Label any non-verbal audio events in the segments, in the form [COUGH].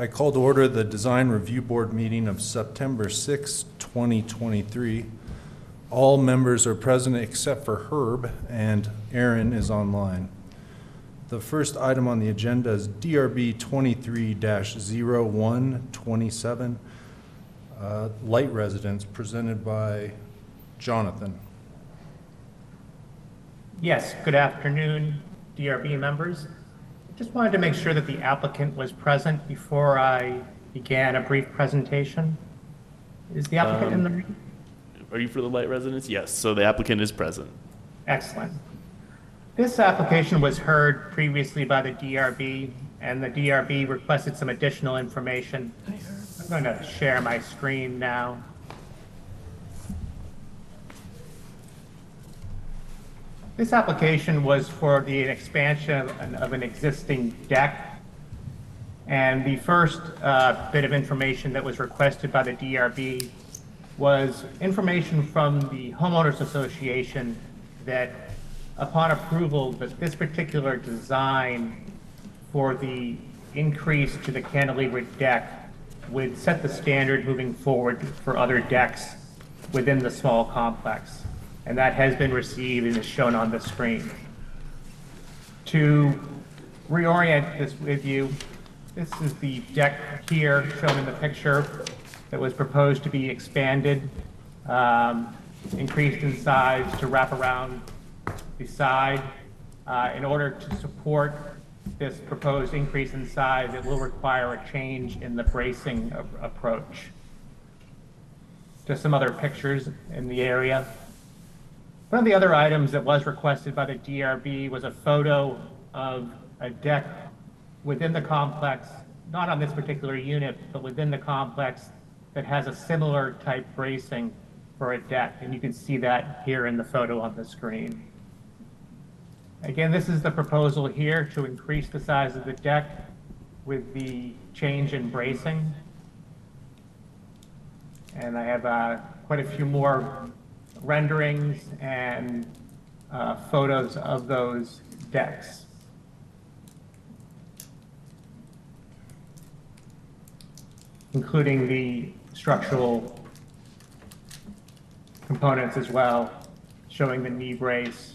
I call to order the Design Review Board meeting of September 6, 2023. All members are present except for Herb, and Aaron is online. The first item on the agenda is DRB 23-0127, uh, Light Residence, presented by Jonathan. Yes, good afternoon, DRB members. Just wanted to make sure that the applicant was present before I began a brief presentation. Is the applicant in the um, room? Are you for the light residence? Yes, so the applicant is present. Excellent. This application was heard previously by the DRB, and the DRB requested some additional information. I'm going to share my screen now. This application was for the expansion of an- of an existing deck. And the first uh, bit of information that was requested by the DRB was information from the homeowners association that upon approval, that this particular design for the increase to the cantilever deck would set the standard moving forward for other decks within the small complex. And that has been received and is shown on the screen. To reorient this with you, this is the deck here shown in the picture that was proposed to be expanded, um, increased in size to wrap around the side. Uh, In order to support this proposed increase in size, it will require a change in the bracing approach. Just some other pictures in the area. One of the other items that was requested by the DRB was a photo of a deck within the complex, not on this particular unit, but within the complex that has a similar type bracing for a deck. And you can see that here in the photo on the screen. Again, this is the proposal here to increase the size of the deck with the change in bracing. And I have uh, quite a few more renderings and uh, photos of those decks. Including the structural components as well, showing the knee brace.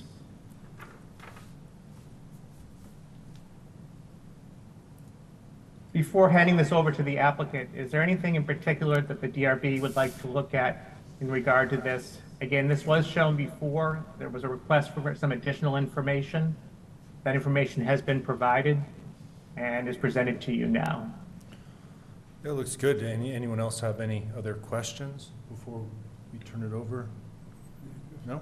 Before handing this over to the applicant, is there anything in particular that the DRB would like to look at in regard to this? Again, this was shown before. There was a request for some additional information. That information has been provided and is presented to you now. It looks good. Any, anyone else have any other questions before we turn it over? No?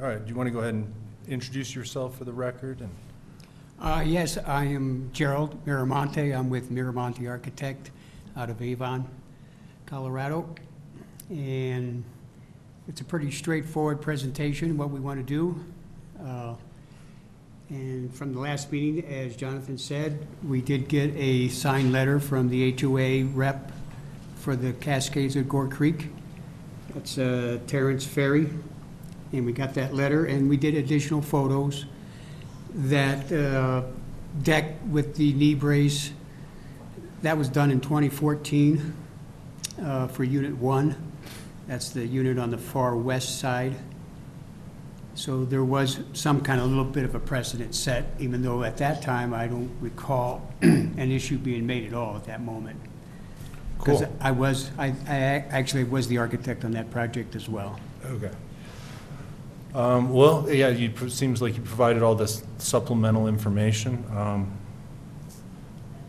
All right, do you want to go ahead and introduce yourself for the record? And Uh, Yes, I am Gerald Miramonte. I'm with Miramonte Architect out of Avon, Colorado. And it's a pretty straightforward presentation, what we want to do. Uh, And from the last meeting, as Jonathan said, we did get a signed letter from the HOA rep for the Cascades at Gore Creek. That's uh, Terrence Ferry. And we got that letter, and we did additional photos that uh, deck with the knee brace, that was done in 2014 uh, for Unit 1. That's the unit on the far west side. So there was some kind of little bit of a precedent set, even though at that time, I don't recall [CLEARS THROAT] an issue being made at all at that moment. Because Cool. I was, I I actually was the architect on that project as well. Okay. Um, Well, yeah, you, it seems like you provided all this supplemental information. Um,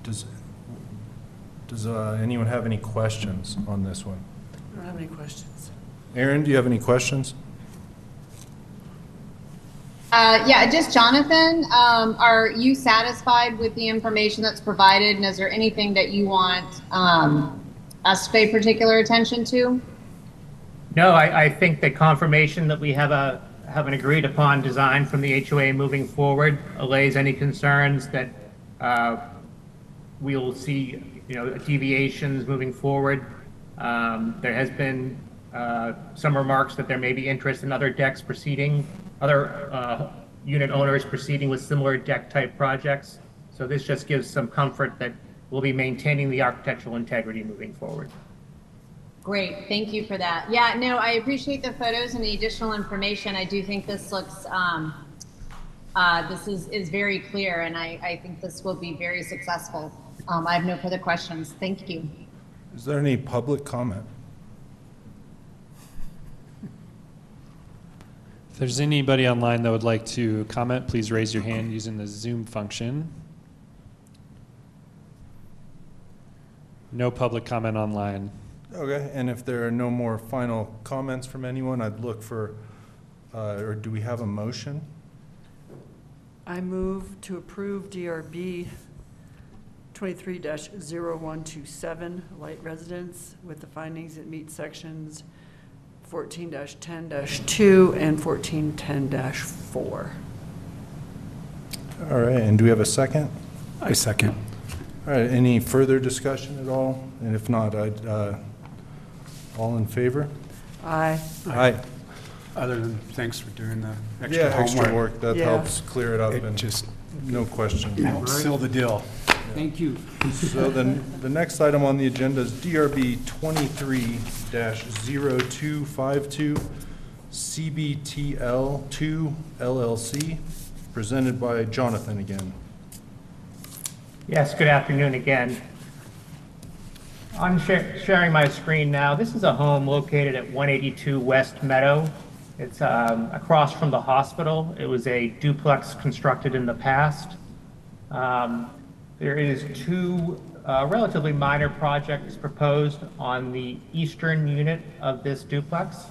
Does, does uh, anyone have any questions on this one? I don't have any questions. Aaron, do you have any questions? Uh, yeah, just Jonathan, um, are you satisfied with the information that's provided? And is there anything that you want um, us to pay particular attention to? No, I, I think the confirmation that we have a, have an agreed upon design from the HOA moving forward allays any concerns that uh, we will see, you know, deviations moving forward. Um, There has been uh, some remarks that there may be interest in other decks proceeding, other uh, unit owners proceeding with similar deck-type projects. So this just gives some comfort that we'll be maintaining the architectural integrity moving forward. Great, thank you for that. Yeah, no, I appreciate the photos and the additional information. I do think this looks, um, uh, this is, is very clear, and I, I think this will be very successful. Um, I have no further questions. Thank you. Is there any public comment? If there's anybody online that would like to comment, please raise your hand using the Zoom function. No public comment online. Okay, and if there are no more final comments from anyone, I'd look for, uh, or do we have a motion? I move to approve DRB twenty-three 127 light residence with the findings that meet sections fourteen ten two and fourteen ten four. All right, and do we have a second? I second. All right, any further discussion at all? And if not, I'd, uh, all in favor? Aye. Aye. Other than, thanks for doing the Yeah, extra extra homework. work, that Yeah. helps clear it up It and just no question. helps seal the deal. Thank you. So then, the next item on the agenda is DRB twenty-three 252 CBTL two LLC, presented by Jonathan again. Yes, good afternoon again. I'm shar- sharing my screen now. This is a home located at 182 West Meadow. It's um, across from the hospital. It was a duplex constructed in the past. Um, There is two uh, relatively minor projects proposed on the eastern unit of this duplex.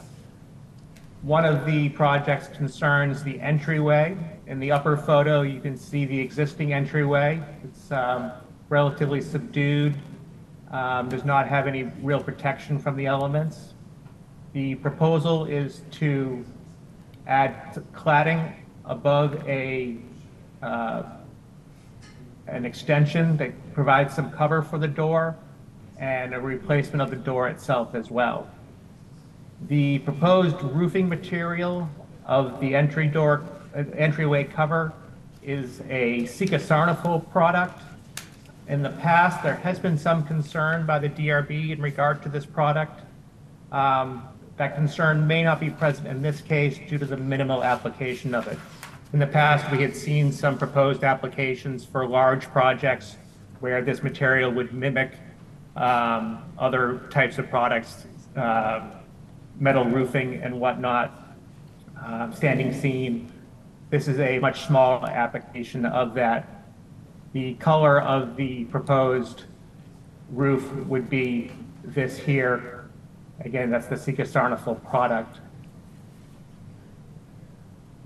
One of the projects concerns the entryway. In the upper photo, you can see the existing entryway. It's um, relatively subdued, um, does not have any real protection from the elements. The proposal is to add cladding above a, uh, an extension that provides some cover for the door and a replacement of the door itself as well. The proposed roofing material of the entry door, uh, entryway cover is a Sika Sarnafil product. In the past, there has been some concern by the DRB in regard to this product. Um, That concern may not be present in this case due to the minimal application of it. In the past, we had seen some proposed applications for large projects where this material would mimic um, other types of products, uh, metal roofing and whatnot, uh, standing seam. This is a much smaller application of that. The color of the proposed roof would be this here. Again, that's the Sika Sarnafil product.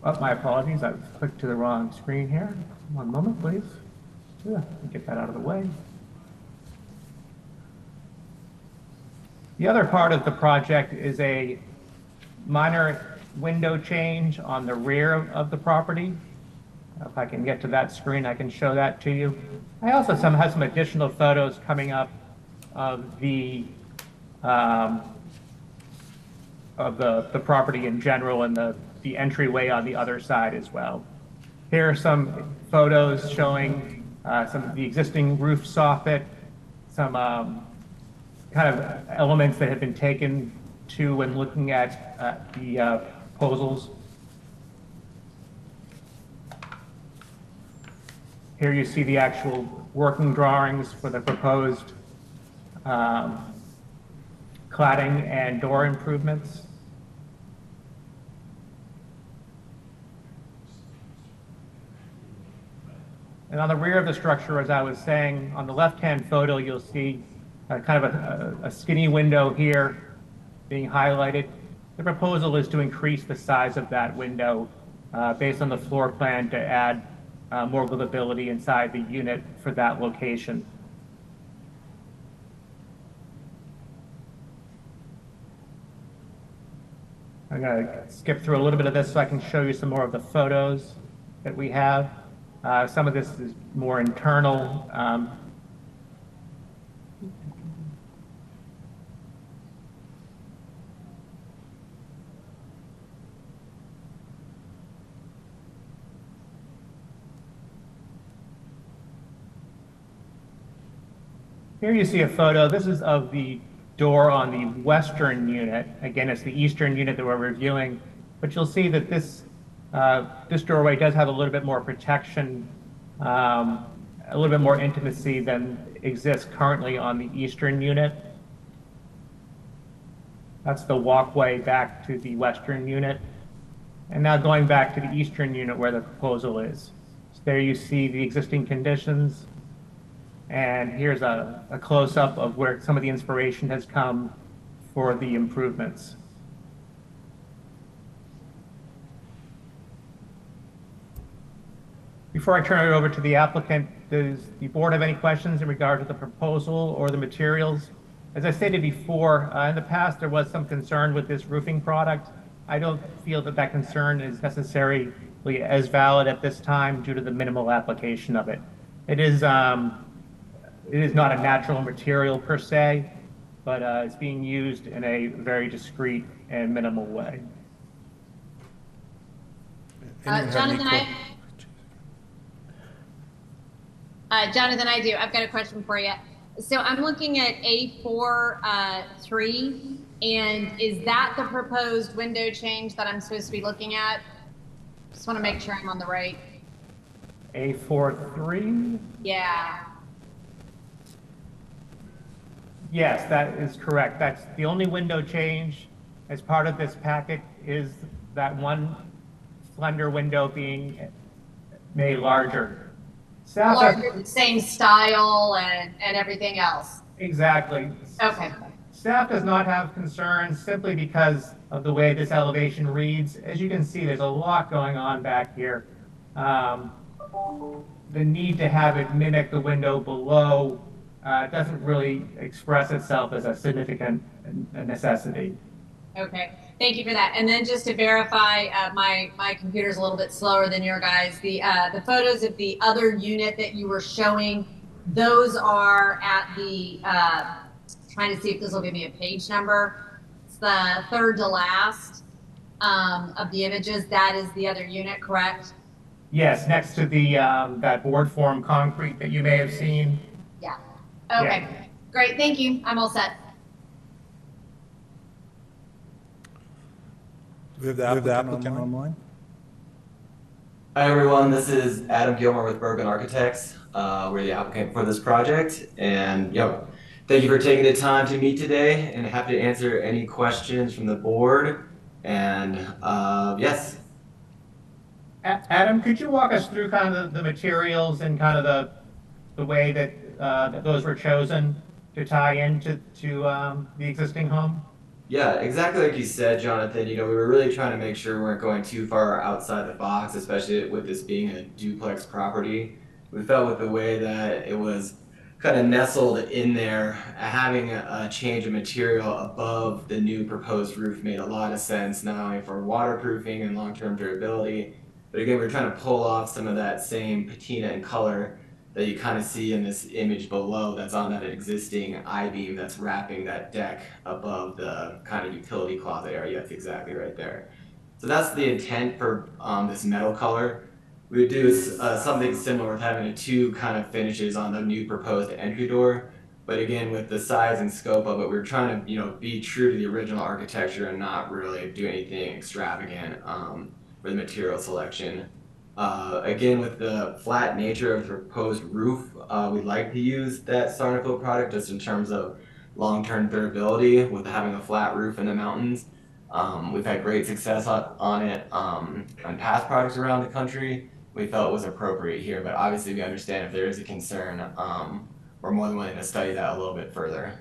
Oh, my apologies, I've clicked to the wrong screen here. One moment, please. Yeah, Get that out of the way. The other part of the project is a minor window change on the rear of the property. If I can get to that screen, I can show that to you. I also some, have some additional photos coming up of the, um, of the, the property in general and the, the entryway on the other side as well. Here are some photos showing uh, some of the existing roof soffit, some um, kind of elements that have been taken to when looking at uh, the uh, proposals. Here you see the actual working drawings for the proposed um, cladding and door improvements. And on the rear of the structure, as I was saying, on the left-hand photo, you'll see uh, kind of a a skinny window here being highlighted. The proposal is to increase the size of that window uh, based on the floor plan to add uh, more livability inside the unit for that location. I'm going to skip through a little bit of this so I can show you some more of the photos that we have. Uh, Some of this is more internal. um, Here you see a photo. This is of the door on the western unit. Again, it's the eastern unit that we're reviewing, but you'll see that this, uh, this doorway does have a little bit more protection, um, a little bit more intimacy than exists currently on the eastern unit. That's the walkway back to the western unit. And now going back to the eastern unit where the proposal is. So there you see the existing conditions. And here's a, a close-up of where some of the inspiration has come for the improvements. Before I turn it over to the applicant, does the board have any questions in regard to the proposal or the materials? As I stated before, uh, in the past, there was some concern with this roofing product. I don't feel that that concern is necessarily as valid at this time due to the minimal application of it. It is, um, it is not a natural material per se, but uh, it's being used in a very discreet and minimal way. Uh, Anyone Jonathan, I, uh, Jonathan, I do. I've got a question for you. So I'm looking at A4 uh, 3, and is that the proposed window change that I'm supposed to be looking at? Just want to make sure I'm on the right. A43? Yeah. Yes, that is correct. That's the only window change as part of this packet is that one slender window being made larger. The same style and, and everything else. Exactly. Okay. Staff does not have concerns simply because of the way this elevation reads. As you can see, there's a lot going on back here. Um, The need to have it mimic the window below uh, doesn't really express itself as a significant necessity. Okay, thank you for that. And then just to verify, uh, my, my computer's a little bit slower than your guys. The, uh, the photos of the other unit that you were showing, those are at the, uh, trying to see if this will give me a page number. It's the third to last, um, of the images. That is the other unit, correct? Yes, next to the, um, that board form concrete that you may have seen. Yeah. Okay, great, thank you. I'm all set. Do we have the applicant online? Hi everyone, this is Adam Gilmore with Bergen Architects. Uh, we're the applicant for this project, and yep, thank you for taking the time to meet today, and happy to answer any questions from the board. And uh, yes, A- Adam, could you walk us through kind of the, the materials and kind of the, the way that, uh, that those were chosen to tie into, to, um, the existing home? Yeah, exactly like you said, Jonathan. You know, we were really trying to make sure we weren't going too far outside the box, especially with this being a duplex property. We felt with the way that it was kind of nestled in there, uh, having a, change of material above the new proposed roof made a lot of sense, not only for waterproofing and long-term durability, but again, we're trying to pull off some of that same patina and color that you kind of see in this image below that's on that existing I-beam that's wrapping that deck above the kind of utility closet area. That's exactly right there. So that's the intent for um, this metal color. We would do uh, something similar with having the two kind of finishes on the new proposed entry door. But again, with the size and scope of it, we are trying to you know be true to the original architecture and not really do anything extravagant um, the material selection. Uh, again, with the flat nature of the proposed roof, uh, we like to use that Sarnico product just in terms of long-term durability with having a flat roof in the mountains. Um, we've had great success on, on it um, on past projects around the country. We felt it was appropriate here, but obviously we understand if there is a concern, um, we're more than willing to study that a little bit further.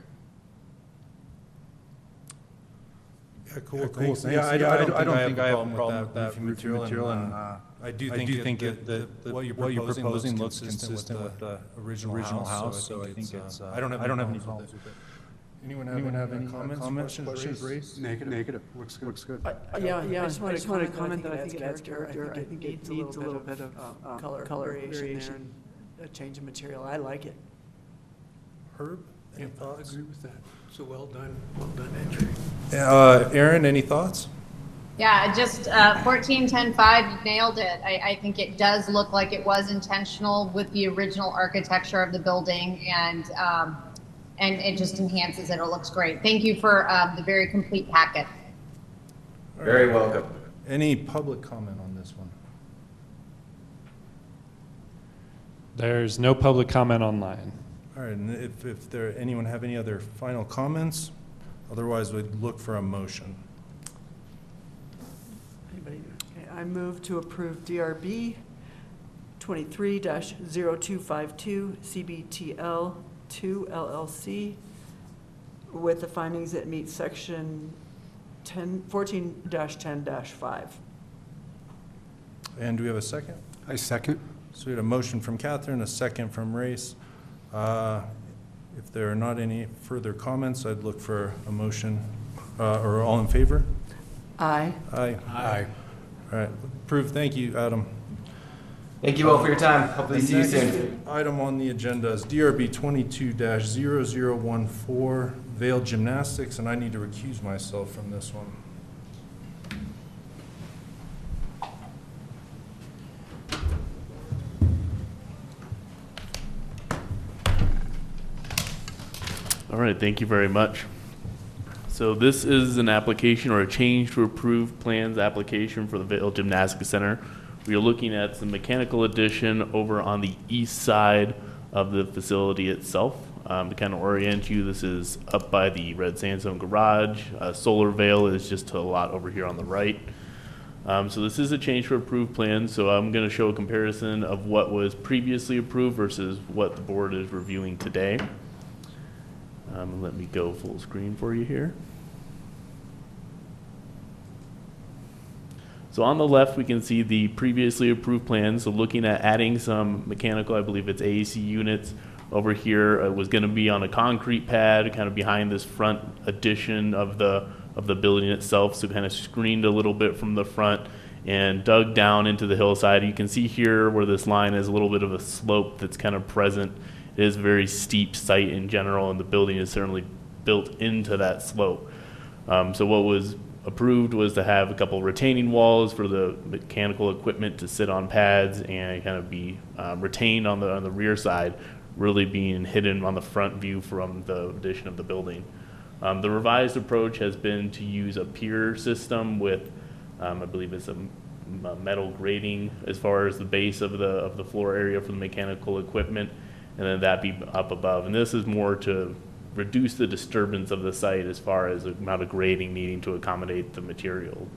Yeah, cool, cool. Yeah, I don't, I don't think I have a problem with that roofing material, and, uh, I do think that, that, that what you're proposing looks consistent with the original house, so I think it's, uh, I don't have, I don't have any problems with it. Anyone have any comments, questions raised? Negative, negative, looks good, looks good. Yeah, yeah, I just want to comment that I think it adds character. I think it needs a little bit of um, color, color variation and a change of material. I like it. Herb, any thoughts? Agree with that. So well done, well done entry. Uh, Aaron, any thoughts? Yeah, just uh, 14, 10, 5, you nailed it. I, I think it does look like it was intentional with the original architecture of the building. And um, and it just enhances it. It looks great. Thank you for um, the very complete packet. Very welcome. Any public comment on this one? There's no public comment online. All right, and if, if there, anyone have any other final comments? Otherwise, we'd look for a motion. Anybody? Okay, I move to approve DRB twenty-three 252 CBTL two LLC with the findings that meet section ten, fourteen ten five. And do we have a second? I second. So we had a motion from Catherine, a second from Race. Uh, If there are not any further comments, I'd look for a motion, uh, or all in favor? Aye. Aye. Aye. All right, approved, thank you, Adam. Thank you all for your time. Uh, Hopefully see you soon. Item on the agenda is DRB twenty-two 14 Vail Gymnastics, and I need to recuse myself from this one. All right, thank you very much. So this is an application or a change to approved plans application for the Vail Gymnastics Center. We are looking at some mechanical addition over on the east side of the facility itself. Um, to kind of orient you, this is up by the red sandstone garage. Uh, Solar Vail is just a lot over here on the right. Um, so this is a change for approved plan, so I'm going to show a comparison of what was previously approved versus what the board is reviewing today. Um, let me go full screen for you here. So on the left, we can see the previously approved plan. So looking at adding some mechanical, I believe it's AAC units over here. It was going to be on a concrete pad, kind of behind this front addition of the of the building itself. So kind of screened a little bit from the front and dug down into the hillside. You can see here where this line is a little bit of a slope that's kind of present. It is a very steep site in general, and the building is certainly built into that slope. Um, so what was approved was to have a couple retaining walls for the mechanical equipment to sit on pads and kind of be um, retained on the on the rear side, really being hidden on the front view from the addition of the building. Um, the revised approach has been to use a pier system with, um, I believe it's a metal grating as far as the base of the of the floor area for the mechanical equipment, and then that be up above. And this is more to reduce the disturbance of the site as far as the amount of grading needing to accommodate the material.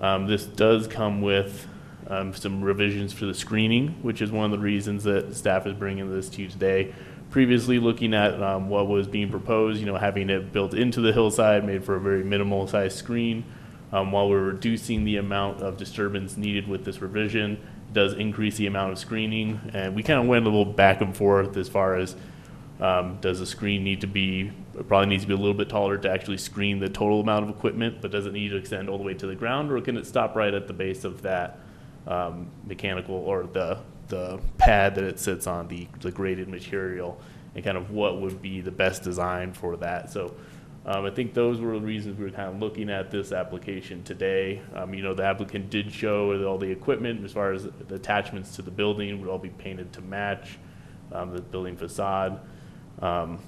Um, this does come with um, some revisions for the screening, which is one of the reasons that staff is bringing this to you today. Previously, looking at um, what was being proposed, you know, having it built into the hillside, made for a very minimal size screen. Um, while we're reducing the amount of disturbance needed with this revision, does increase the amount of screening. And we kind of went a little back and forth as far as um, does the screen need to be, it probably needs to be a little bit taller to actually screen the total amount of equipment, but does it need to extend all the way to the ground, or can it stop right at the base of that um, mechanical or the, the pad that it sits on, the, the graded material, and kind of what would be the best design for that? So um, I think those were the reasons we were kind of looking at this application today. Um, you know, the applicant did show all the equipment, as far as the attachments to the building, would all be painted to match um, the building facade. Um,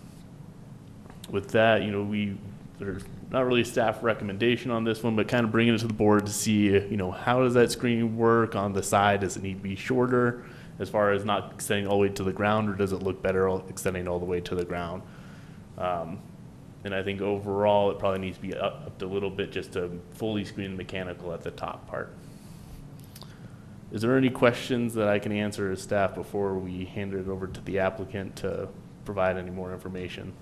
with that, you know, we, there's not really a staff recommendation on this one, but kind of bringing it to the board to see, you know, how does that screen work on the side? Does it need to be shorter as far as not extending all the way to the ground, or does it look better extending all the way to the ground? Um, and I think overall, it probably needs to be up, upped a little bit just to fully screen the mechanical at the top part. Is there any questions that I can answer as staff before we hand it over to the applicant to provide any more information?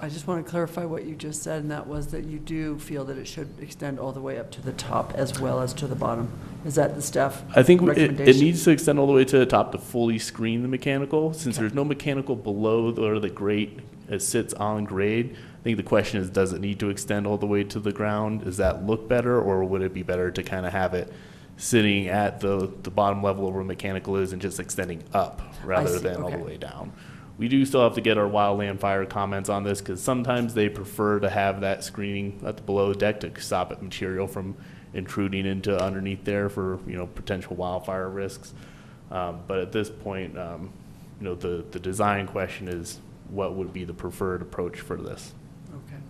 I just want to clarify what you just said, and that was that you do feel that it should extend all the way up to the top as well as to the bottom. Is that the staff I think it, it recommendation? needs to extend all the way to the top to fully screen the mechanical. Since there's no mechanical below the- or the grate, it sits on grade. I think the question is, does it need to extend all the way to the ground? Does that look better, or would it be better to kind of have it sitting at the, the bottom level where mechanical is and just extending up rather see, than all the okay. way down? We do still have to get our wildland fire comments on this because sometimes they prefer to have that screening at the below deck to stop it material from intruding into underneath there for you know potential wildfire risks. Um, but at this point, um, you know the the design question is what would be the preferred approach for this. Okay.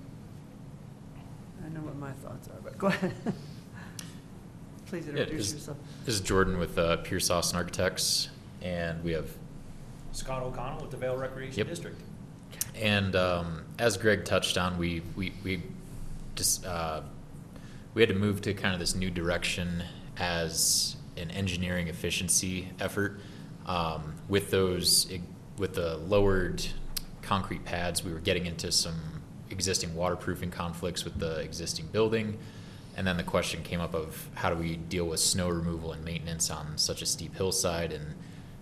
I know what my thoughts are, but go ahead. [LAUGHS] Please Yeah, introduce yourself. This is Jordan with uh, Pierce Austin Architects, and we have, Scott O'Connell with the Vail Recreation Yep. District. and um, as Greg touched on, we we we just uh, we had to move to kind of this new direction as an engineering efficiency effort. Um, with those with the lowered concrete pads, we were getting into some existing waterproofing conflicts with the existing building. And then the question came up of how do we deal with snow removal and maintenance on such a steep hillside? And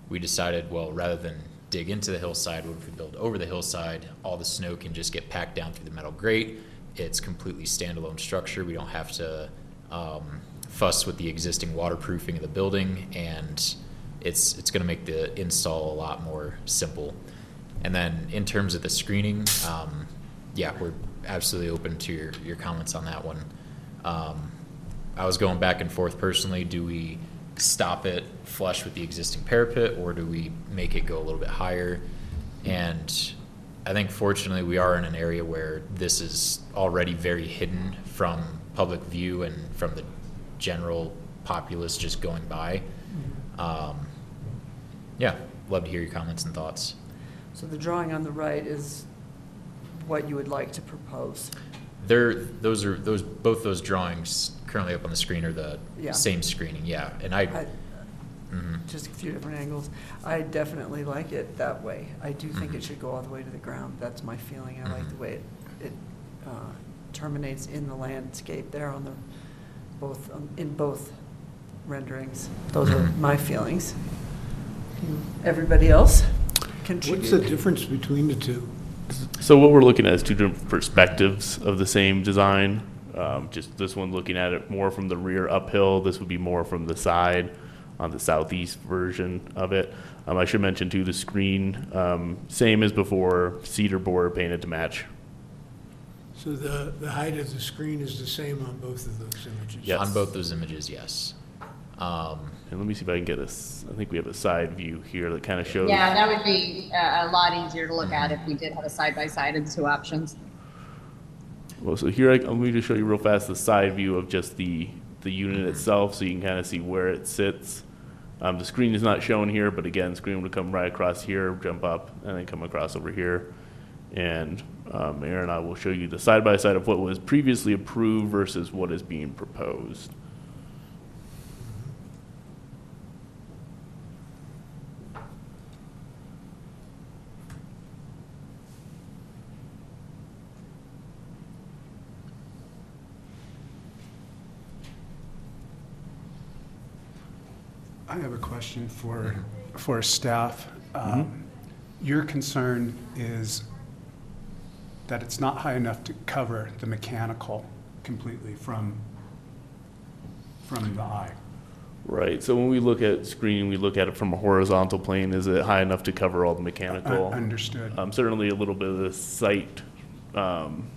we decided, well, rather than dig into the hillside, what if we build over the hillside? All the snow can just get packed down through the metal grate. It's completely standalone structure. We don't have to um, fuss with the existing waterproofing of the building, and it's it's going to make the install a lot more simple. And then in terms of the screening, um, yeah, we're absolutely open to your, your comments on that one. Um, I was going back and forth personally. Do we stop it flush with the existing parapet or do we make it go a little bit higher? And I think fortunately we are in an area where this is already very hidden from public view and from the general populace just going by. Um, yeah, love to hear your comments and thoughts. So the drawing on the right is what you would like to propose. There, those are those both those drawings currently up on the screen are the Yeah. same screening. Yeah, and I, I- mhm. Just a few different angles. I definitely like it that way. I do think Mhm. it should go all the way to the ground. That's my feeling. I like the Mhm. way it, it uh, terminates in the landscape there on the, both, um, in both renderings. Those are Mhm. my feelings. Everybody else contribute? What's the difference between the two? So what we're looking at is two different perspectives of the same design. Um, just this one looking at it more from the rear uphill. This would be more from the side on the southeast version of it. Um, I should mention too the screen, um, same as before, cedar board painted to match. So the, the height of the screen is the same on both of those images? Yes. on both those images, yes. Um, And let me see if I can get this. I think we have a side view here that kind of shows. Yeah, that would be a, a lot easier to look at if we did have a side by side and two options. Well, so here I, let me just show you real fast the side view of just the the unit itself, so you can kind of see where it sits. Um, the screen is not shown here, but again, screen would come right across here, jump up, and then come across over here. And um, Aaron and I will show you the side by side of what was previously approved versus what is being proposed. I have a question for, for staff. Um, Your concern is that it's not high enough to cover the mechanical completely from, from the eye. Right. So when we look at screening, we look at it from a horizontal plane. Is it high enough to cover all the mechanical? Un- Understood. Um, certainly a little bit of the site, um,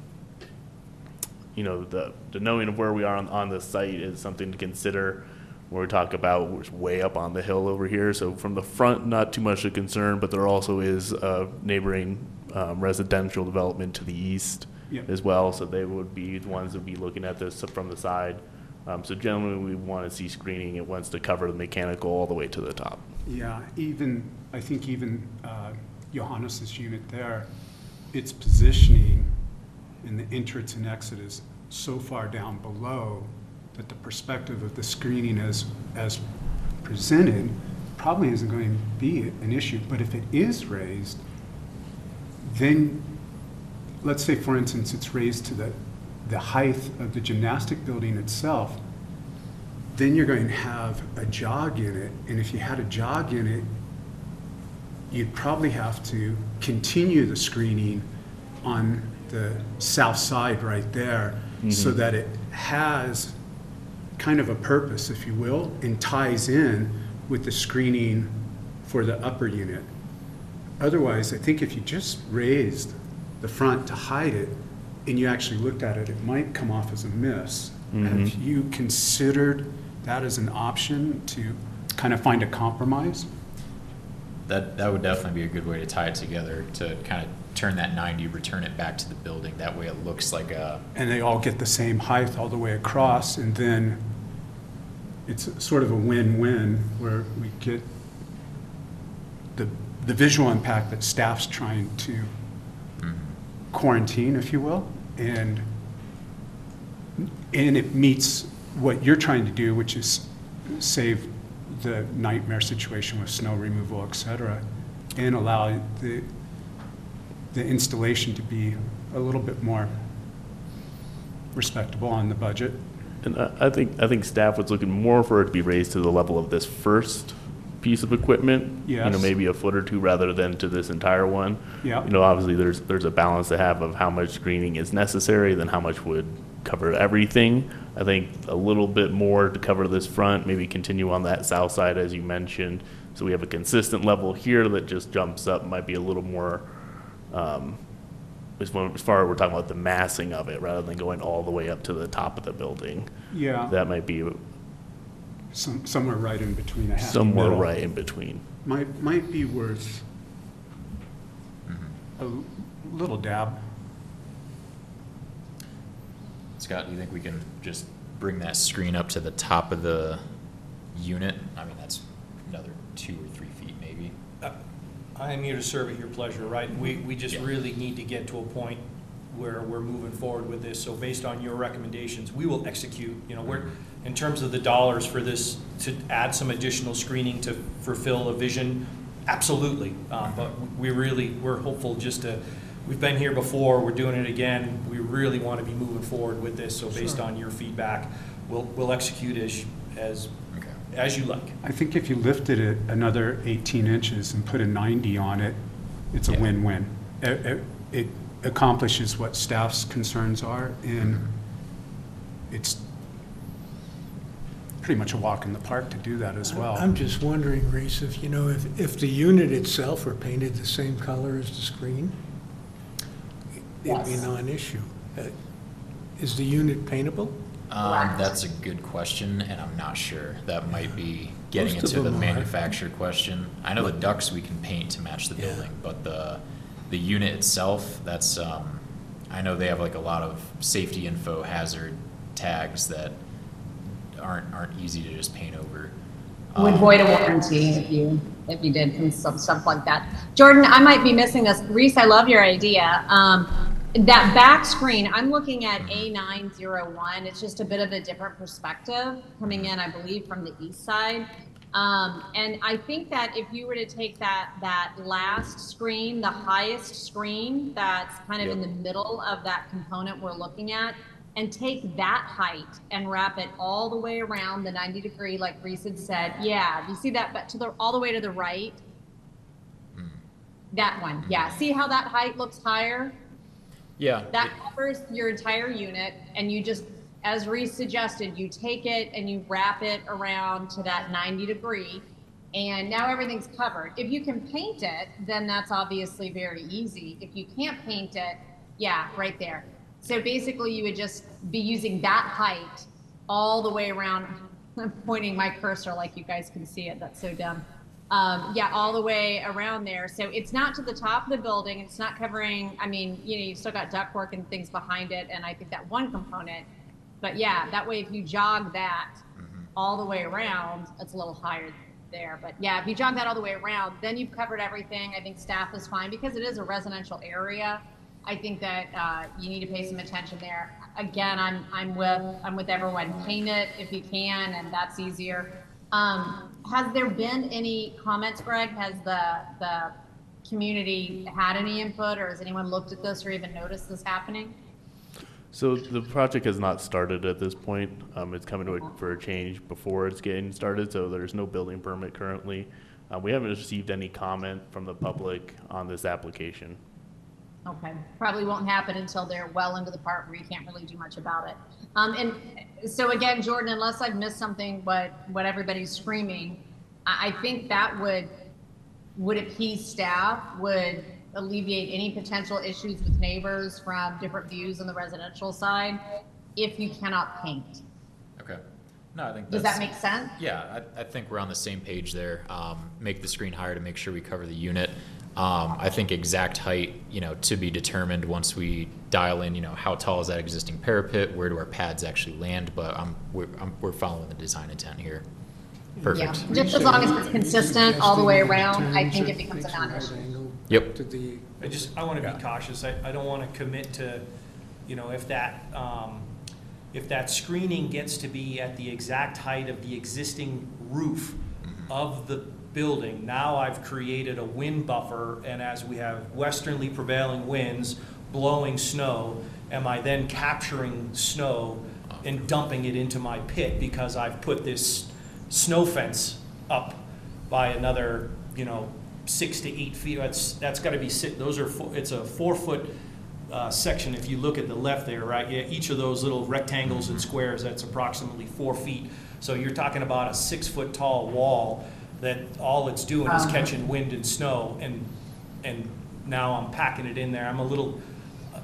you know, the, the knowing of where we are on, on the site is something to consider. Where we talk about, we're way up on the hill over here, so from the front, not too much of concern, but there also is a neighboring, um, residential development to the east as well, so they would be the ones that would be looking at this from the side. Um, so generally, we want to see screening, it wants to cover the mechanical all the way to the top. Yeah, even, I think even uh, Johannes's unit there, its positioning in the entrance and exit is so far down below that the perspective of the screening as, as presented probably isn't going to be an issue. But if it is raised, then, let's say, for instance, it's raised to the, the height of the gymnastic building itself, then you're going to have a jog in it. And if you had a jog in it, you'd probably have to continue the screening on the south side right there so mm-hmm. that it has kind of a purpose, if you will, and ties in with the screening for the upper unit. Otherwise, I think if you just raised the front to hide it and you actually looked at it, it might come off as a miss. Have mm-hmm. you considered that as an option to kind of find a compromise? that that would definitely be a good way to tie it together to kind of turn that ninety, return it back to the building. That way it looks like a, and they all get the same height all the way across, and then it's sort of a win-win where we get the, the visual impact that staff's trying to mm-hmm. quarantine, if you will, and, and it meets what you're trying to do, which is save the nightmare situation with snow removal, et cetera, and allow the, the installation to be a little bit more respectable on the budget. And I I think, I think staff was looking more for it to be raised to the level of this first piece of equipment. You know, Yes. maybe a foot or two rather than to this entire one. Yeah. You know, obviously, there's, there's a balance to have of how much screening is necessary, then how much would cover everything. I think a little bit more to cover this front, maybe continue on that south side, as you mentioned. So we have a consistent level here that just jumps up, might be a little more, um, as far, as far as we're talking about the massing of it, rather than going all the way up to the top of the building. Yeah. That might be Some, somewhere right in between a happy somewhere middle. right in between. Might, might be worth a little dab. Scott, do you think we can just bring that screen up to the top of the unit? I mean, that's another two or three feet maybe. I am here to serve at your pleasure, right? We, we just Yeah. really need to get to a point where we're moving forward with this. So based on your recommendations, we will execute, you know, we're, in terms of the dollars for this, to add some additional screening to fulfill a vision, absolutely. Um, but we really, we're hopeful just to, we've been here before, we're doing it again. We really want to be moving forward with this. So based on your feedback, we'll, we'll execute as, as. As you like. I think if you lifted it another 18 inches and put a 90 on it, it's a Yeah. win-win. It- It it accomplishes what staff's concerns are, and it's pretty much a walk in the park to do that as well. I'm just wondering, Reese, if, you know, if, if the unit itself were painted the same color as the screen, it'd be a Yes. non-issue. Uh, Is the unit paintable? Um, that's a good question, and I'm not sure. That might be getting Most into the them are. manufacturer question. I know the ducts we can paint to match the Yeah. building, but the, the unit itself, that's, um, I know they have like a lot of safety info hazard tags that aren't, aren't easy to just paint over. Would Um, void a warranty if you, if you did some stuff, stuff like that. Jordan, I might be missing this. Reese, I love your idea. Um, that back screen, I'm looking at A901. It's just a bit of a different perspective coming in, I believe, from the east side. Um, and I think that if you were to take that, that last screen, the highest screen that's kind of in the middle of that component we're looking at, and take that height and wrap it all the way around the 90 degree, like Reese had said. Yeah, you see that, but to the all the way to the right. That one, yeah. See how that height looks higher? Yeah. That covers your entire unit, and you just, as Reese suggested, you take it and you wrap it around to that 90 degree, and now everything's covered. If you can paint it, then that's obviously very easy. If you can't paint it, yeah, right there. So basically, you would just be using that height all the way around. [LAUGHS] I'm pointing my cursor like you guys can see it. That's so dumb. Um, yeah, all the way around there. So it's not to the top of the building. It's not covering. I mean, you know, you've still got ductwork and things behind it, and I think that one component. But yeah, that way, if you jog that all the way around, it's a little higher there. But yeah, if you jog that all the way around, then you've covered everything. I think staff is fine because it is a residential area. I think that uh, you need to pay some attention there. Again, I'm I'm with I'm with everyone. Paint it if you can, and that's easier. Um, has there been any comments, Greg? Has the the community had any input, or has anyone looked at this or even noticed this happening? So the project has not started at this point. Um, it's coming to a, for a change before it's getting started, so there's no building permit currently. Uh, we haven't received any comment from the public on this application. Okay, probably won't happen until they're well into the part where you can't really do much about it. Um, and so again, Jordan, unless I've missed something, what, what everybody's screaming, I, think that would, would appease staff, would alleviate any potential issues with neighbors from different views on the residential side, if you cannot paint. Okay. No, I think Does that's. that make sense? Yeah, I, I think we're on the same page there. Um, make the screen higher to make sure we cover the unit. Um, I think exact height, you know, to be determined once we dial in, you know, how tall is that existing parapet? Where do our pads actually land? But I'm, we're, I'm, we're following the design intent here. Perfect. Yeah, just as long as it's consistent all the way around, I think it becomes a non-issue. Yep. To the, I just, I want to be cautious. I, I don't want to commit to, you know, if that, um, if that screening gets to be at the exact height of the existing roof of the building, now I've created a wind buffer, and as we have westerly prevailing winds blowing snow, am I then capturing snow and dumping it into my pit because I've put this snow fence up by another, you know, six to eight feet. That's, that's gotta be, sit- those are, four- it's a four-foot uh, section. If you look at the left there, right, yeah, each of those little rectangles and squares, that's approximately four feet. So you're talking about a six-foot tall wall that all it's doing is catching wind and snow, and, and now I'm packing it in there. I'm a little,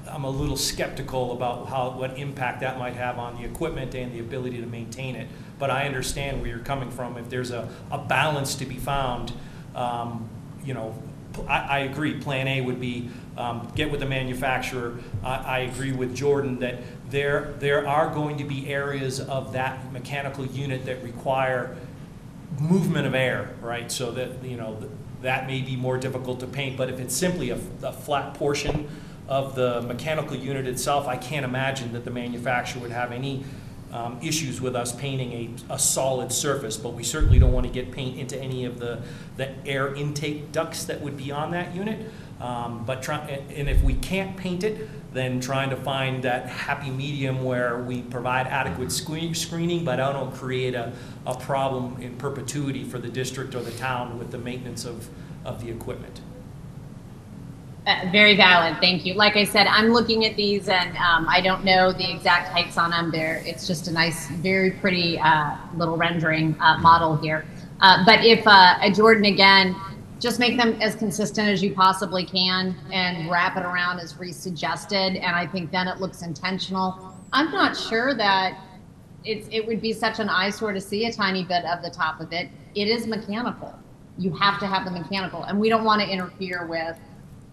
I'm a little skeptical about how, what impact that might have on the equipment and the ability to maintain it. But I understand where you're coming from. If there's a, a balance to be found, um, you know, I, I agree, Plan A would be, um, get with the manufacturer. I, I agree with Jordan that there, there are going to be areas of that mechanical unit that require movement of air, right? So that, you know, that may be more difficult to paint, but if it's simply a, a flat portion of the mechanical unit itself, I can't imagine that the manufacturer would have any um, issues with us painting a, a solid surface, but we certainly don't want to get paint into any of the, the air intake ducts that would be on that unit. Um, but try, and and if we can't paint it, then trying to find that happy medium where we provide adequate screen, screening, but I don't create a, a problem in perpetuity for the district or the town with the maintenance of, of the equipment. Uh, very valid, thank you. Like I said, I'm looking at these and um, I don't know the exact heights on them. There, it's just a nice, very pretty uh, little rendering uh, model here. Uh, but if uh, Jordan again, just make them as consistent as you possibly can and wrap it around as Reese suggested, and I think then it looks intentional. I'm not sure that it's it would be such an eyesore to see a tiny bit of the top of it. It is mechanical. You have to have the mechanical, and we don't want to interfere with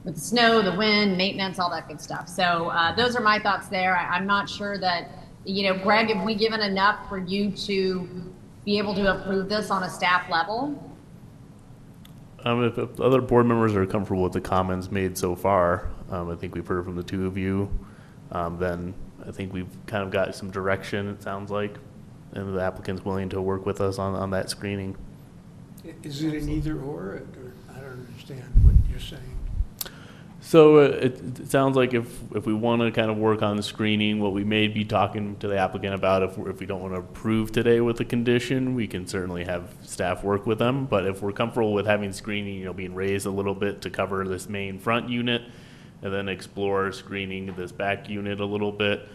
with the snow, the wind, maintenance, all that good stuff. So uh, those are my thoughts there. I, I'm not sure that you know, Greg, have we given enough for you to be able to approve this on a staff level? Um, if, if other board members are comfortable with the comments made so far, um, I think we've heard from the two of you, um, then I think we've kind of got some direction, it sounds like, and the applicant's willing to work with us on, on that screening. is it an either or, or I don't understand what you're saying. So uh, it, it sounds like if, if we want to kind of work on the screening, what we may be talking to the applicant about, if, we're- if we don't want to approve today with the condition, we can certainly have staff work with them. But if we're comfortable with having screening, you know, being raised a little bit to cover this main front unit, and then explore screening this back unit a little bit,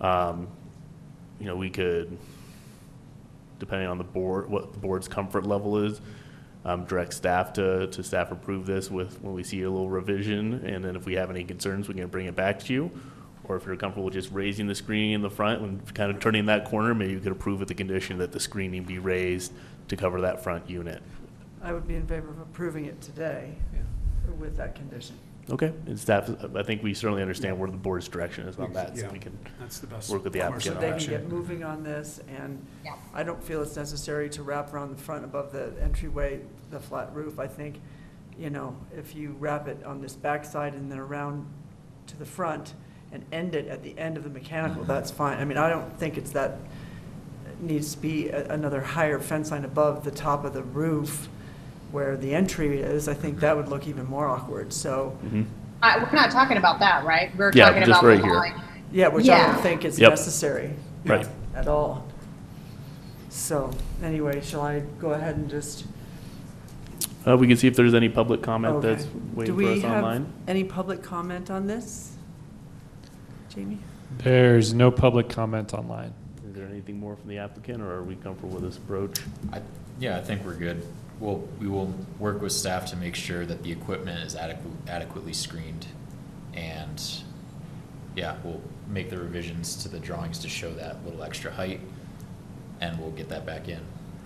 um, you know, we could, depending on the board, what the board's comfort level is, um, direct staff to, to staff approve this with, when we see a little revision, and then if we have any concerns, we can bring it back to you. Or if you're comfortable with just raising the screening in the front and kind of turning that corner, maybe you could approve with the condition that the screening be raised to cover that front unit. I would be in favor of approving it today with that condition. Okay, and staff, I think we certainly understand where the board's direction is on that, so Yeah, we can That's the best. work with the course applicant of on They that. can get moving on this, and Yeah. I don't feel it's necessary to wrap around the front above the entryway, the flat roof. I think, you know, if you wrap it on this backside and then around to the front and end it at the end of the mechanical, that's fine. I mean, I don't think it's that, needs to be a- another higher fence line above the top of the roof where the entry is. I think that would look even more awkward, so, Mhm. Uh, we're not talking about that, right? We're Yeah, talking just about right the here. line. yeah, which I Yeah. don't think is Yep. necessary. Right. at all. So, anyway, shall I go ahead and just? Uh, we can see if there's any public comment okay. that's Do waiting for we us have online. any public comment on this? Jamie? There's no public comment online. Is there anything more from the applicant, or are we comfortable with this approach? I, yeah, I think we're good. We'll, we will work with staff to make sure that the equipment is adequate, adequately screened. And, yeah, we'll make the revisions to the drawings to show that little extra height, and we'll get that back in.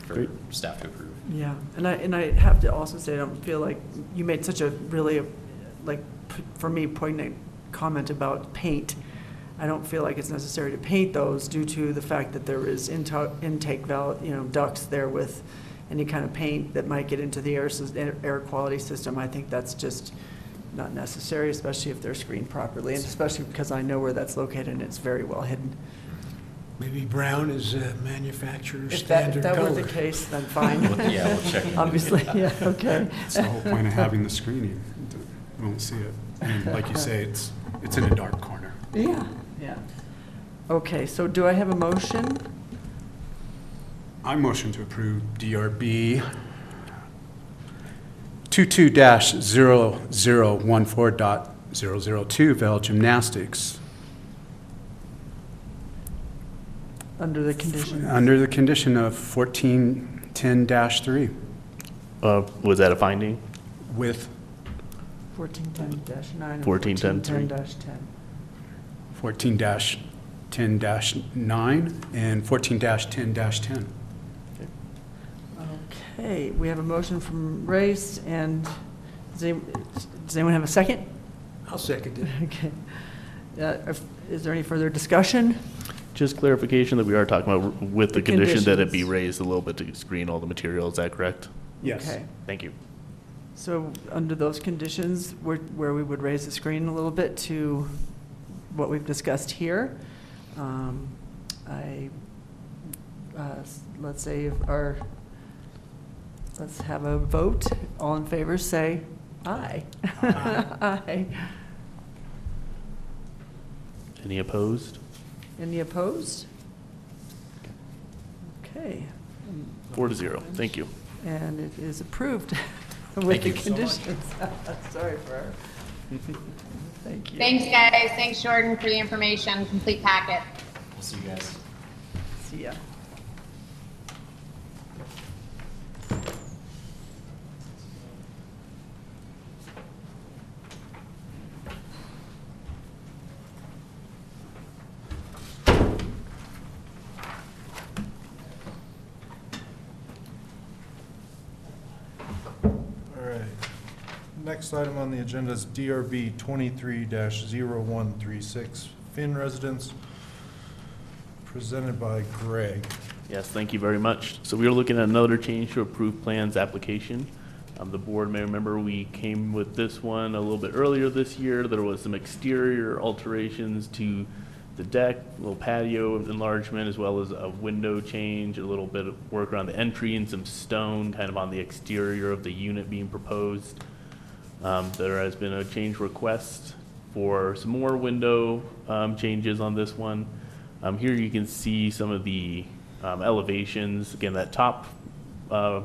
for Great. staff to approve. Yeah, and I, and I have to also say, I don't feel like, you made such a really, like, p- for me, poignant comment about paint. I don't feel like it's necessary to paint those due to the fact that there is into- intake valve, you know, ducts there with any kind of paint that might get into the air, air- air quality system. I think that's just not necessary, especially if they're screened properly, and especially because I know where that's located and it's very well hidden. Maybe brown is a manufacturer's If that, if standard that were color. the case, then fine. We'll- [LAUGHS] yeah, we'll check into Obviously, yeah, okay. It's the whole point of having the screening. You won't see it. And like you say, it's, it's in a dark corner. Yeah, yeah. Okay, so do I have a motion? I motion to approve DRB 22-0014.002 Vail Gymnastics, Under the condition. under the condition of 1410-3 Uh, was that a finding? with Fourteen ten dash nine and 1410 fourteen three. ten dash ten. 14-10-9 and 14-10-10. Okay, we have a motion from Race, and does any- does anyone have a second? I'll second it. [LAUGHS] Okay. Uh, if- Is there any further discussion? Just clarification that we are talking about with the The condition that it be conditions. raised a little bit to screen all the material, is that correct? Yes. Okay. Thank you. So under those conditions, where, where we would raise the screen a little bit to what we've discussed here, um, I, uh, s- let's say if our, let's have a vote. All in favor, say aye. [LAUGHS] Aye. Any opposed? Any opposed? Okay. Four to zero. Thank you. And it is approved [LAUGHS] with Thank the you so much. conditions. [LAUGHS] Sorry for our, thank you. Thanks, guys. Thanks, Jordan, for the information, complete packet. We'll see you guys. See ya. All right. Next item on the agenda is DRB twenty-three 136 Finn Residence, presented by Greg. Yes, thank you very much. So we are looking at another change to approved plans application. Um, the board may remember we came with this one a little bit earlier this year. There was some exterior alterations to the deck, a little patio enlargement, as well as a window change, a little bit of work around the entry and some stone kind of on the exterior of the unit being proposed. Um, There has been a change request for some more window um, changes on this one. Um, Here you can see some of the um, elevations. Again, that top uh,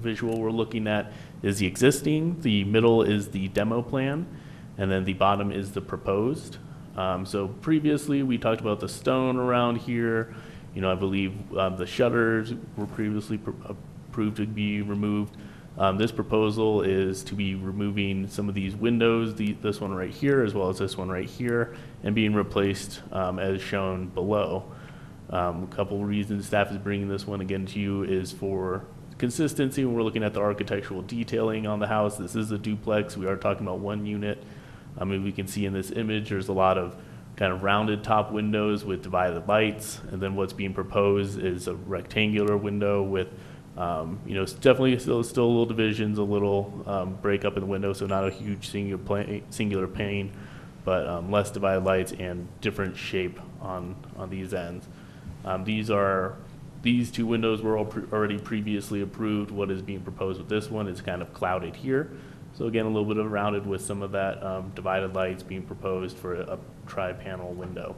visual we're looking at is the existing, the middle is the demo plan, and then the bottom is the proposed. Um, So previously, we talked about the stone around here. You know, I believe um, the shutters were previously pr- approved to be removed. Um, This proposal is to be removing some of these windows, the- this one right here, as well as this one right here, and being replaced um, as shown below. Um, A Couple reasons staff is bringing this one again to you is for consistency. When we're looking at the architectural detailing on the house, this is a duplex. We are talking about one unit. I mean, we can see in this image, there's a lot of kind of rounded top windows with divided lights. And then what's being proposed is a rectangular window with, um, you know, definitely still, still a little divisions, a little um, breakup in the window, so not a huge singular, singular pane, but um, less divided lights and different shape on, on these ends. Um, These are, these two windows were all pre- already previously approved. What is being proposed with this one is kind of clouded here. So again, a little bit of rounded with some of that um, divided lights being proposed for a tri-panel window.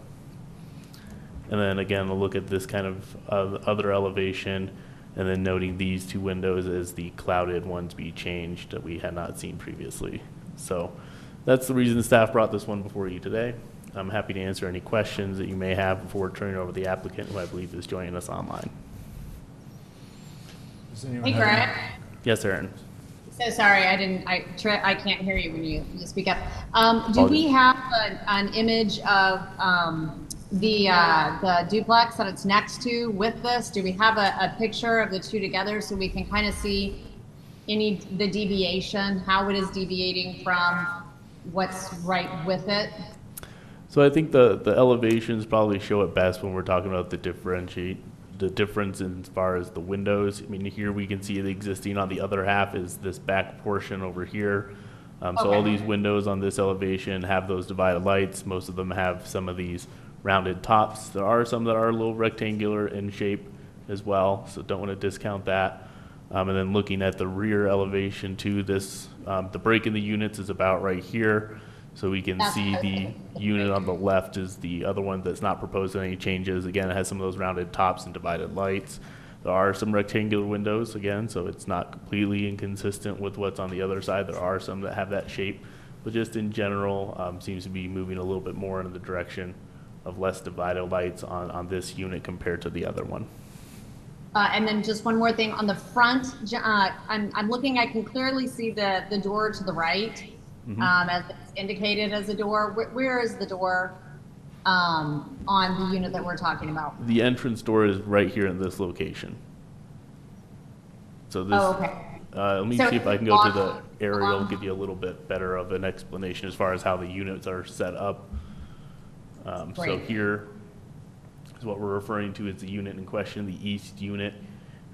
And then again, a look at this kind of uh, other elevation, and then noting these two windows as the clouded ones be changed that we had not seen previously. So that's the reason staff brought this one before you today. I'm happy to answer any questions that you may have before turning over to the applicant, who I believe is joining us online. Does anyone Hey, have any- Greg. Yes, Erin. So sorry, I didn't, I, try- I can't hear you when you, you speak up. Um, do we have an, an image of, um, the, uh, the duplex that it's next to with this? Do we have a, a picture of the two together so we can kind of see any, the deviation, how it is deviating from what's right with it? So I think the, the elevations probably show it best when we're talking about the differentiate, the difference in as far as the windows. I mean, here we can see the existing on the other half is this back portion over here. Um, so all these windows on this elevation have those divided lights. Most of them have some of these rounded tops. There are some that are a little rectangular in shape as well, so don't want to discount that. Um, and then looking at the rear elevation too, this, um, the break in the units is about right here. So we can see the unit on the left is the other one that's not proposing any changes. Again, it has some of those rounded tops and divided lights. There are some rectangular windows again, so it's not completely inconsistent with what's on the other side. There are some that have that shape, but just in general, um, seems to be moving a little bit more in the direction of less divided lights on, on this unit compared to the other one. Uh, and then just one more thing on the front, uh, I'm, I'm looking, I can clearly see the, the door to the right, um, as it's indicated as a door. Where, where is the door, um, on the unit that we're talking about? The entrance door is right here in this location. So this. Oh, okay. Uh, let me So see if I can go to the aerial, give you a little bit better of an explanation as far as how the units are set up. Um, so Great. here is what we're referring to as the unit in question, the east unit.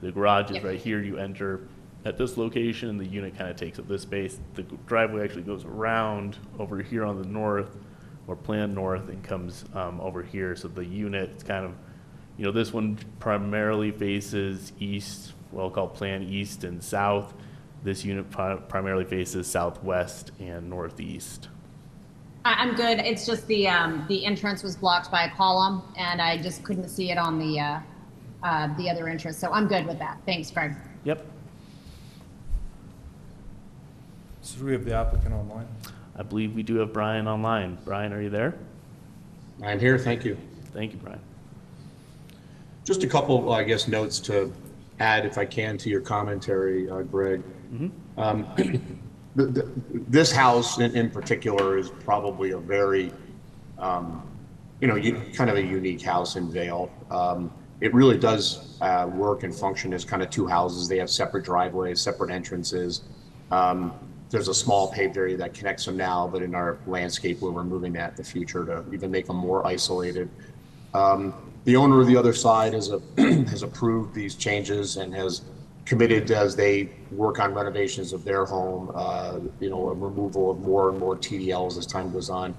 The garage is Yep. right here. You enter at this location, and the unit kind of takes up this space. The driveway actually goes around over here on the north, or planned north, and comes, um, over here. So the unit is kind of, you know, this one primarily faces east, well, called Plan East and South. This unit pri- primarily faces southwest and northeast. I, I'm good. It's just the, um, the entrance was blocked by a column and I just couldn't see it on the, uh, uh, the other entrance. So I'm good with that. Thanks, Greg. Yep, So do we have the applicant online? I believe we do have Brian online. Brian, are you there? I'm here, thank you. Thank you, Brian. Just a couple, I guess, notes to add, if I can, to your commentary, uh, Greg. Um, [CLEARS THROAT] the- This house in, in particular is probably a very, um, you know, kind of a unique house in Vail. Um, It really does uh, work and function as kind of two houses. They have separate driveways, separate entrances. Um, There's a small paved area that connects them now, but in our landscape, we're removing that in the future to even make them more isolated. Um, The owner of the other side has, a- [CLEARS THROAT] has approved these changes and has committed as they work on renovations of their home, uh, you know, a removal of more and more TDLs as time goes on.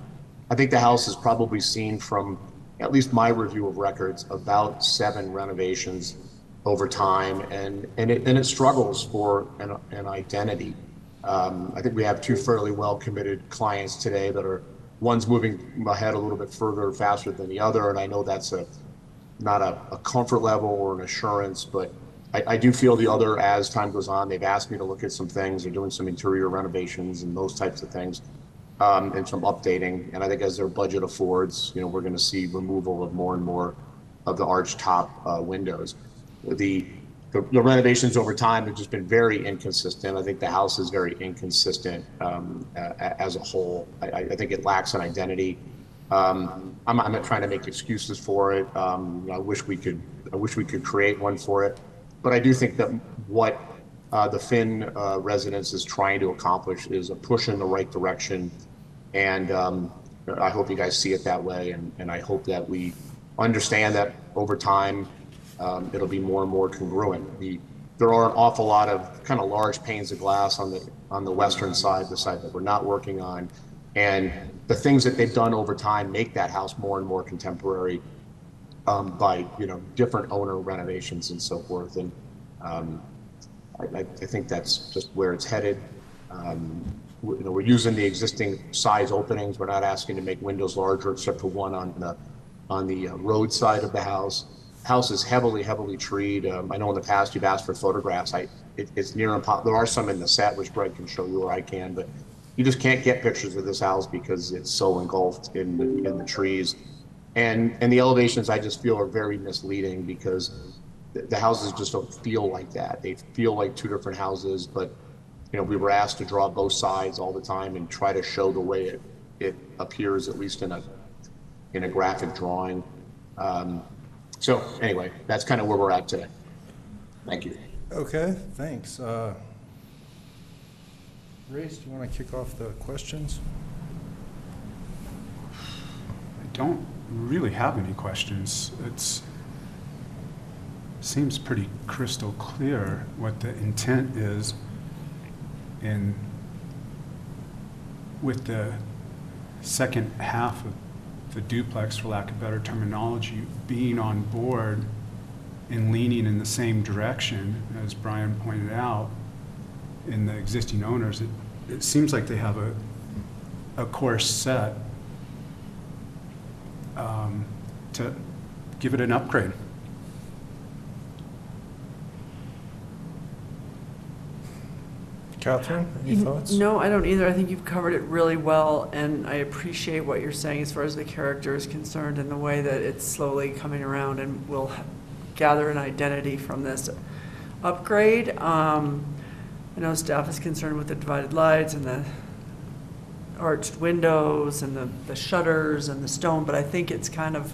I think the house has probably seen from, at least my review of records, about seven renovations over time, and, and it, and it struggles for an, an identity. Um, I think we have two fairly well-committed clients today that are, one's moving ahead a little bit further, faster than the other, and I know that's a, not a, a comfort level or an assurance, but I, I do feel the other, as time goes on, they've asked me to look at some things, they're doing some interior renovations and those types of things, um, and some updating, and I think as their budget affords, you know, we're gonna see removal of more and more of the arch top, uh, windows. The, the the renovations over time have just been very inconsistent. I think the house is very inconsistent, um, a- as a whole. I, I I think it lacks an identity. Um, I'm, I'm not trying to make excuses for it. Um, I wish we could, I wish we could create one for it. But I do think that what uh, the Finn uh, residence is trying to accomplish is a push in the right direction. And um, I hope you guys see it that way. And, and I hope that we understand that over time, um, it'll be more and more congruent. The, there are an awful lot of kind of large panes of glass on the on the western side, the side that we're not working on, and the things that they've done over time make that house more and more contemporary um, by you know different owner renovations and so forth. And um, I, I think that's just where it's headed. Um, we- you know, we're using the existing size openings. We're not asking to make windows larger, except for one on the on the uh, road side of the house. House is heavily, heavily treed. Um, I know in the past you've asked for photographs. I it, it's near impossible. There are some in the set which Greg can show you or I can, but you just can't get pictures of this house because it's so engulfed in the in the trees. And and the elevations I just feel are very misleading because the, the houses just don't feel like that. They feel like two different houses, but you know we were asked to draw both sides all the time and try to show the way it it appears at least in a in a graphic drawing. Um, So anyway, that's kind of where we're at today. Thank you. Okay, thanks. Uh, Race, do you want to kick off the questions? I don't really have any questions. It seems pretty crystal clear what the intent is. And with the second half of the duplex, for lack of better terminology, being on board and leaning in the same direction, as Brian pointed out, in the existing owners, it, it seems like they have a, a course set um, to give it an upgrade. Catherine, any thoughts? No, I don't either. I think you've covered it really well, and I appreciate what you're saying as far as the character is concerned and the way that it's slowly coming around and will gather an identity from this upgrade. Um, I know staff is concerned with the divided lights and the arched windows and the, the shutters and the stone, but I think it's kind of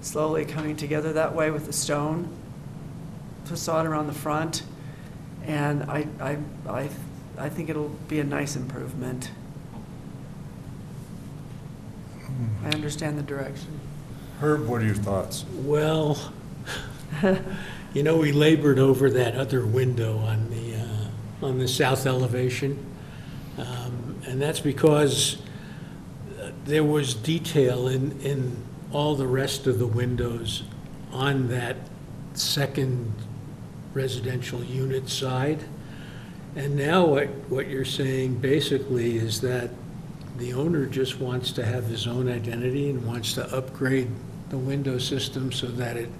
slowly coming together that way with the stone facade around the front. And I, I, I, I think it'll be a nice improvement. I understand the direction. Herb, what are your thoughts? Well, [LAUGHS] you know, we labored over that other window on the, uh, on the south elevation. Um, And that's because there was detail in, in all the rest of the windows on that second residential unit side. And now what, what you're saying basically is that the owner just wants to have his own identity and wants to upgrade the window system so that it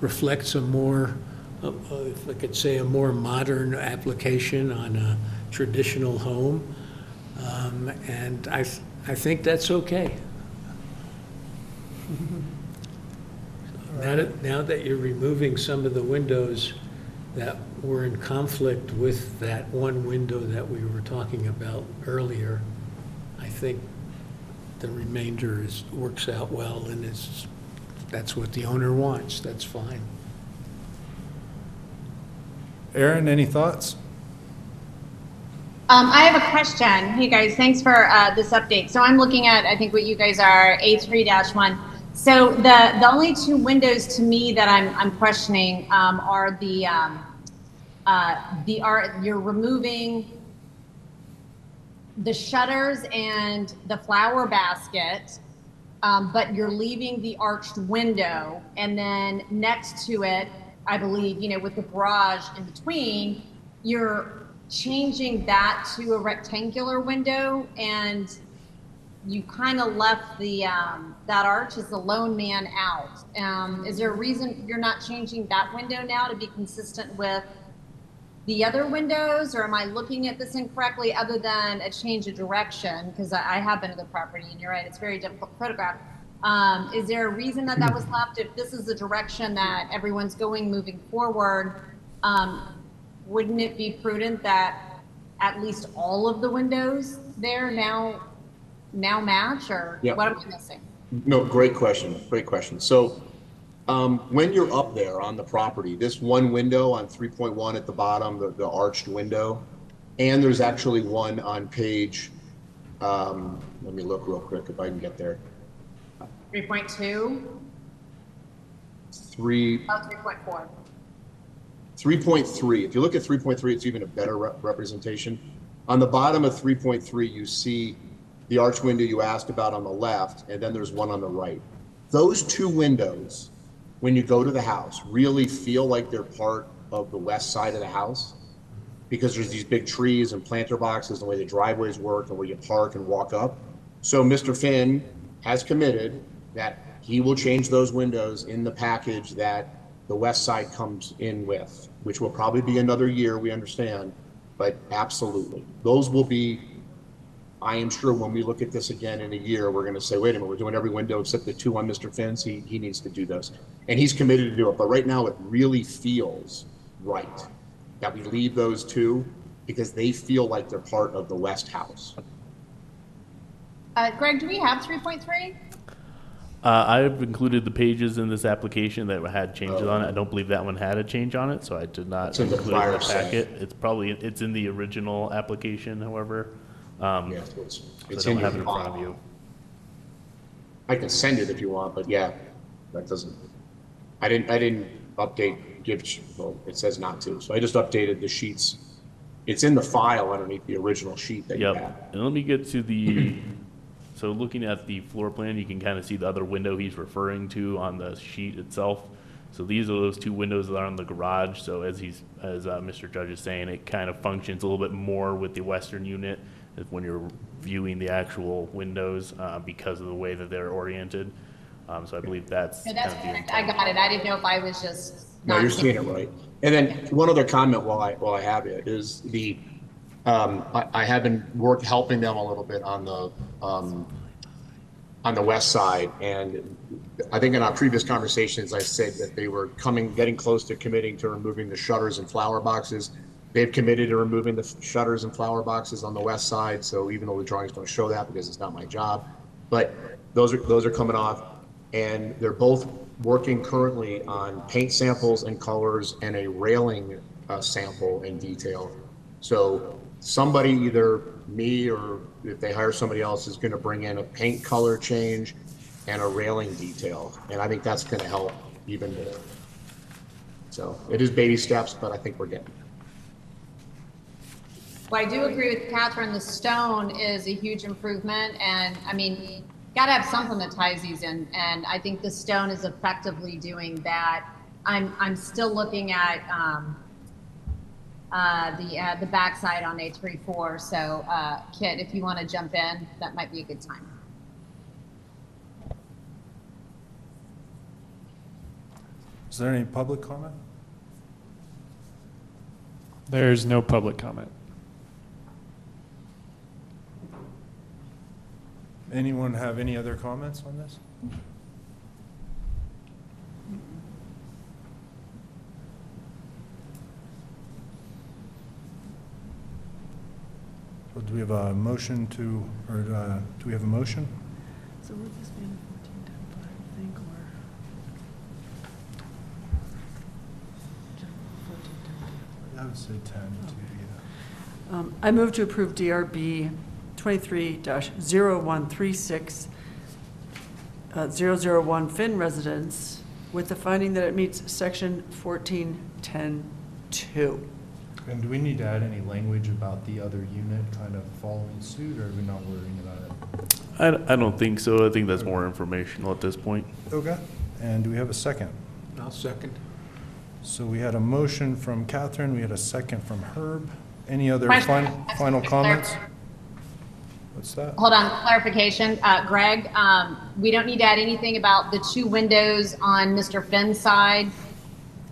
reflects a more, uh, uh, if I could say, a more modern application on a traditional home. Um, And I, th- I think that's okay. [LAUGHS] Now that, now that you're removing some of the windows that were in conflict with that one window that we were talking about earlier, I think the remainder is, works out well, and it's, that's what the owner wants, that's fine. Aaron, any thoughts? Um, I have a question. Hey guys, thanks for uh, this update. So I'm looking at, I think what you guys are, A3-1. So the, the only two windows to me that I'm, I'm questioning um, are the, um, uh, the art, you're removing the shutters and the flower basket, um, but you're leaving the arched window. And then next to it, I believe, you know, with the garage in between, you're changing that to a rectangular window and you kind of left the um, that arch as the lone man out. Um, is there a reason you're not changing that window now to be consistent with the other windows, or am I looking at this incorrectly? Other than a change of direction, because I, I have been to the property, and you're right, it's very difficult to photograph. Um, is there a reason that that was left? If this is the direction that everyone's going moving forward, um, wouldn't it be prudent that at least all of the windows there now now match, or what am I missing? No, great question, great question. So, um, when you're up there on the property, this one window on three point one at the bottom, the, the arched window, and there's actually one on page, um, let me look real quick if I can get there. Three point two, Three, oh, three point four. three point three, if you look at three point three, it's even a better rep- representation. On the bottom of three point three, you see the arch window you asked about on the left, and then there's one on the right. Those two windows, when you go to the house, really feel like they're part of the west side of the house because there's these big trees and planter boxes, and the way the driveways work, and where you park and walk up. So Mr. Finn has committed that he will change those windows in the package that the west side comes in with, which will probably be another year, we understand, but absolutely. Those will be, I am sure when we look at this again in a year, we're gonna say, wait a minute, we're doing every window except the two on Mr. Finn's, he, he needs to do those. And he's committed to do it, but right now it really feels right that we leave those two because they feel like they're part of the west house. Uh, Greg, do we have three point three? Uh, I've included the pages in this application that had changes on it. I don't believe that one had a change on it, so I did not It's in the include it in prior the packet. It's probably, it's in the original application, however. Um, Yeah, so it's, so it's I in don't have it in front of file. you. I can send it if you want, but yeah, that doesn't, I didn't, I didn't update, give, well, it says not to, so I just updated the sheets. It's in the file underneath the original sheet that you Yep, and let me get to the, so looking at the floor plan, you can kind of see the other window he's referring to on the sheet itself. So these are those two windows that are in the garage, so as he's, as, uh, Mr. Judge is saying, it kind of functions a little bit more with the western unit when you're viewing the actual windows, uh, because of the way that they're oriented. Um, so I believe that's No, kind that's of the correct. I got it. I didn't know if I was just. No, not you're seeing it right. And then one other comment while I, while I have it is the, um, I, I have been work, helping them a little bit on the, um, on the west side. And I think in our previous conversations, I said that they were coming, getting close to committing to removing the shutters and flower boxes. They've committed to removing the shutters and flower boxes on the west side. So even though the drawings don't show that because it's not my job, but those are, those are coming off. And they're both working currently on paint samples and colors and a railing uh, sample in detail. So somebody, either me or if they hire somebody else, is going to bring in a paint color change and a railing detail. And I think that's going to help even more. So it is baby steps, but I think we're getting there. Well, I do agree with Catherine. The stone is a huge improvement, and I mean, got to have something that ties these in. And I think the stone is effectively doing that. I'm I'm still looking at um, uh, the uh, the backside on A34. So, uh, Kit, if you want to jump in, that might be a good time. Is there any public comment? There's no public comment. Anyone have any other comments on this? So Do we have a motion to, or uh, do we have a motion? So would this be in fourteen ten I think, or? I would say 10 to, yeah. Um, I move to approve DRB twenty-three dash zero one three six, uh, zero zero one Finn Residence, with the finding that it meets section fourteen ten two. And do we need to add any language about the other unit kind of following suit, or are we not worrying about it? I, I don't think so. I think that's more informational at this point. Okay. And do we have a second? I'll second. So we had a motion from Catherine, we had a second from Herb. Any other Question. fin- final comments? What's that? Hold on, clarification. Uh, Greg, um, we don't need to add anything about the two windows on Mr. Finn's side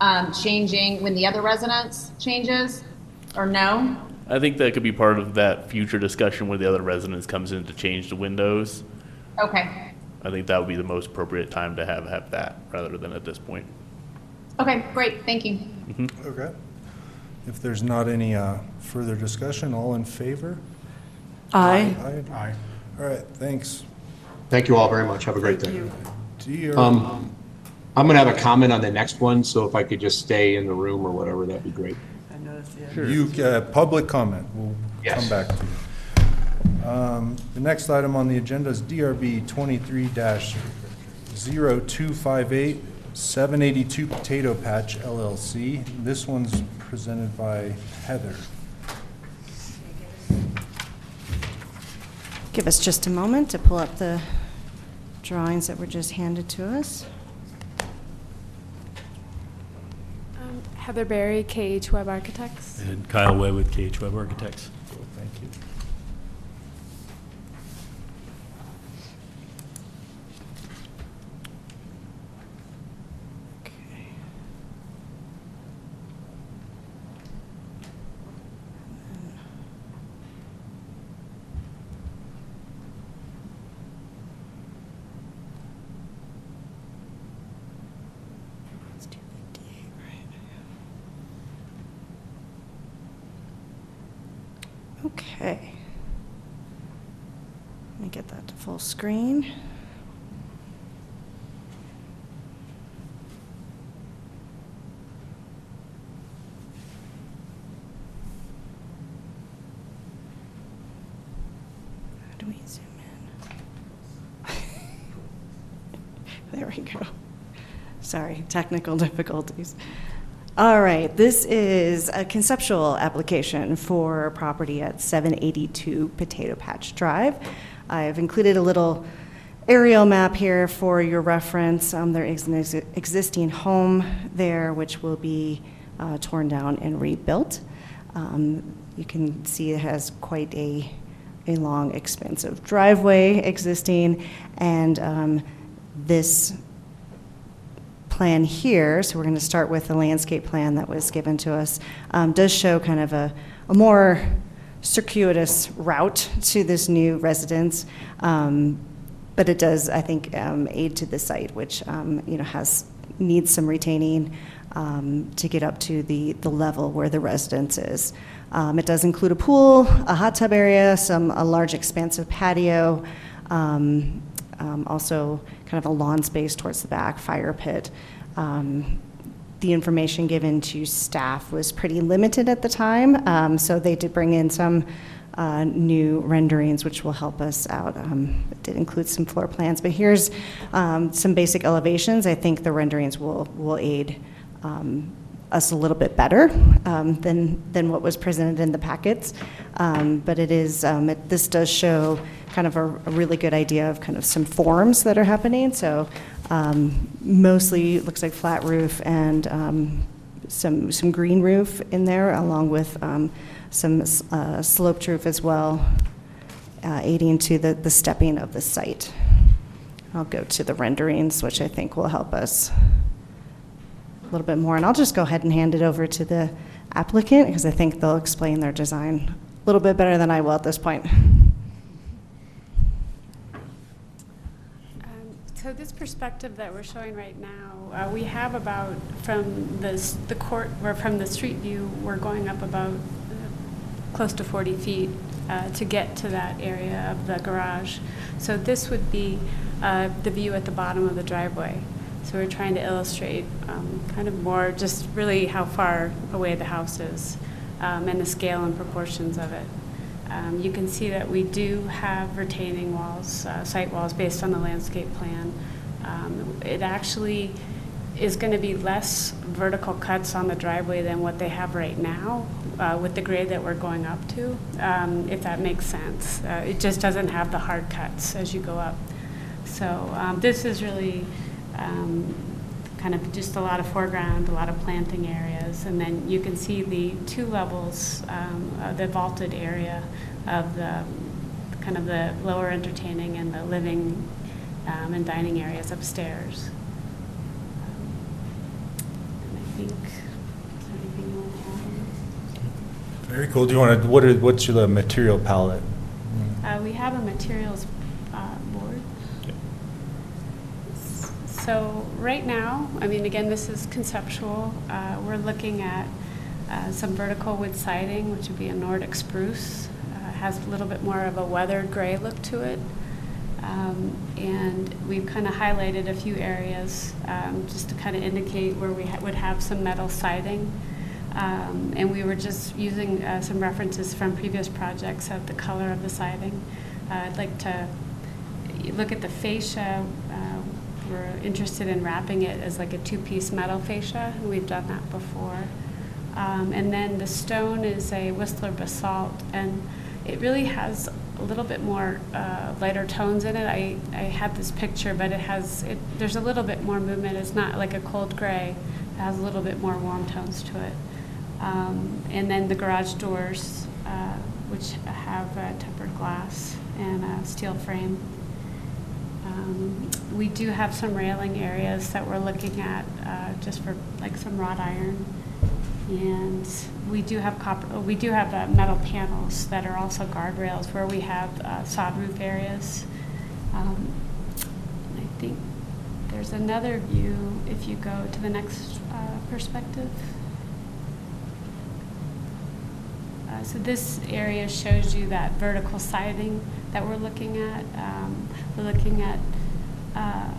um, changing when the other residence changes, or no? I think that could be part of that future discussion where the other residence comes in to change the windows. Okay, I think that would be the most appropriate time to have, have that, rather than at this point. okay, great, thank you. Okay. If there's not any uh, further discussion, all in favor? Aye. Aye. Aye. All right, thanks. Thank you all very much. Have a great Thank day. you. Dear, Um, I'm going to have a comment on the next one, so if I could just stay in the room or whatever, that'd be great. I noticed, yeah. you, uh, public comment, we'll come Yes. back to you. Um, The next item on the agenda is DRB twenty-three 258 782 Potato Patch LLC. This one's presented by Heather. Give us just a moment to pull up the drawings that were just handed to us. Um, Heather Berry, KH Webb Architects. And Kyle Way with KH Webb Architects. screen. How do we zoom in? [LAUGHS] there we go. Sorry, technical [LAUGHS] difficulties. All right, this is a conceptual application for property at 782 Potato Patch Drive. I've included a little aerial map here for your reference. Um, There is an ex- existing home there which will be uh, torn down and rebuilt. Um, You can see it has quite a, a long, expansive driveway existing, and um, this plan here, so we're going to start with the landscape plan that was given to us, um, does show kind of a, a more circuitous route to this new residence. Um, but it does, I think, um, aid to the site, which, um, you know, has, needs some retaining um, to get up to the, the level where the residence is. It does include a pool, a hot tub area, some, a large expansive patio, um, also kind of a lawn space towards the back, fire pit. Um, The information given to staff was pretty limited at the time, um, so they did bring in some uh, new renderings, which will help us out. Um, It did include some floor plans, but here's um, some basic elevations. I think the renderings will, will aid um, us a little bit better um, than, than what was presented in the packets. Um, But it is, um, it- this does show kind of a a really good idea of kind of some forms that are happening. So um, mostly, looks like flat roof and um, some, some green roof in there, along with um, some uh, sloped roof as well, uh, aiding to the, the stepping of the site. I'll go to the renderings, which I think will help us a little bit more. And I'll just go ahead and hand it over to the applicant, because I think they'll explain their design a little bit better than I will at this point. So this perspective that we're showing right now, uh, we have about, from the, the court, or from the street view, we're going up about uh, close to 40 feet uh, to get to that area of the garage. So this would be uh, the view at the bottom of the driveway. So we're trying to illustrate um, kind of more just really how far away the house is um, and the scale and proportions of it. Um, You can see that we do have retaining walls, uh, site walls, based on the landscape plan. Um, It actually is going to be less vertical cuts on the driveway than what they have right now uh, with the grade that we're going up to, um, if that makes sense. Uh, It just doesn't have the hard cuts as you go up. So um, this is really um, kind of just a lot of foreground, a lot of planting areas, and then you can see the two levels, um, uh, the vaulted area of the, kind of the lower entertaining and the living um, and dining areas upstairs. And I think, is there anything you want to add? Very cool. Do you want to, what are, what's your material palette? Uh, We have a materials uh, board. So right now, I mean, again, this is conceptual. Uh, We're looking at uh, some vertical wood siding, which would be a Nordic spruce. Uh, Has a little bit more of a weathered gray look to it. Um, And we've kind of highlighted a few areas um, just to kind of indicate where we ha- would have some metal siding. Um, And we were just using uh, some references from previous projects of the color of the siding. Uh, I'd like to look at the fascia. We're interested in wrapping it as like a two-piece metal fascia. We've done that before. Um, And then the stone is a Whistler basalt, and it really has a little bit more uh, lighter tones in it. I, I had this picture, but it has, it, there's a little bit more movement. It's not like a cold gray. It has a little bit more warm tones to it. Um, And then the garage doors, uh, which have tempered glass and a steel frame. Um, We do have some railing areas that we're looking at, uh, just for like some wrought iron. And we do have copper, oh, we do have uh, metal panels that are also guardrails where we have uh, sod roof areas. Um, I think there's another view if you go to the next uh, perspective. Uh, So this area shows you that vertical siding that we're looking at. Um, We're looking at uh,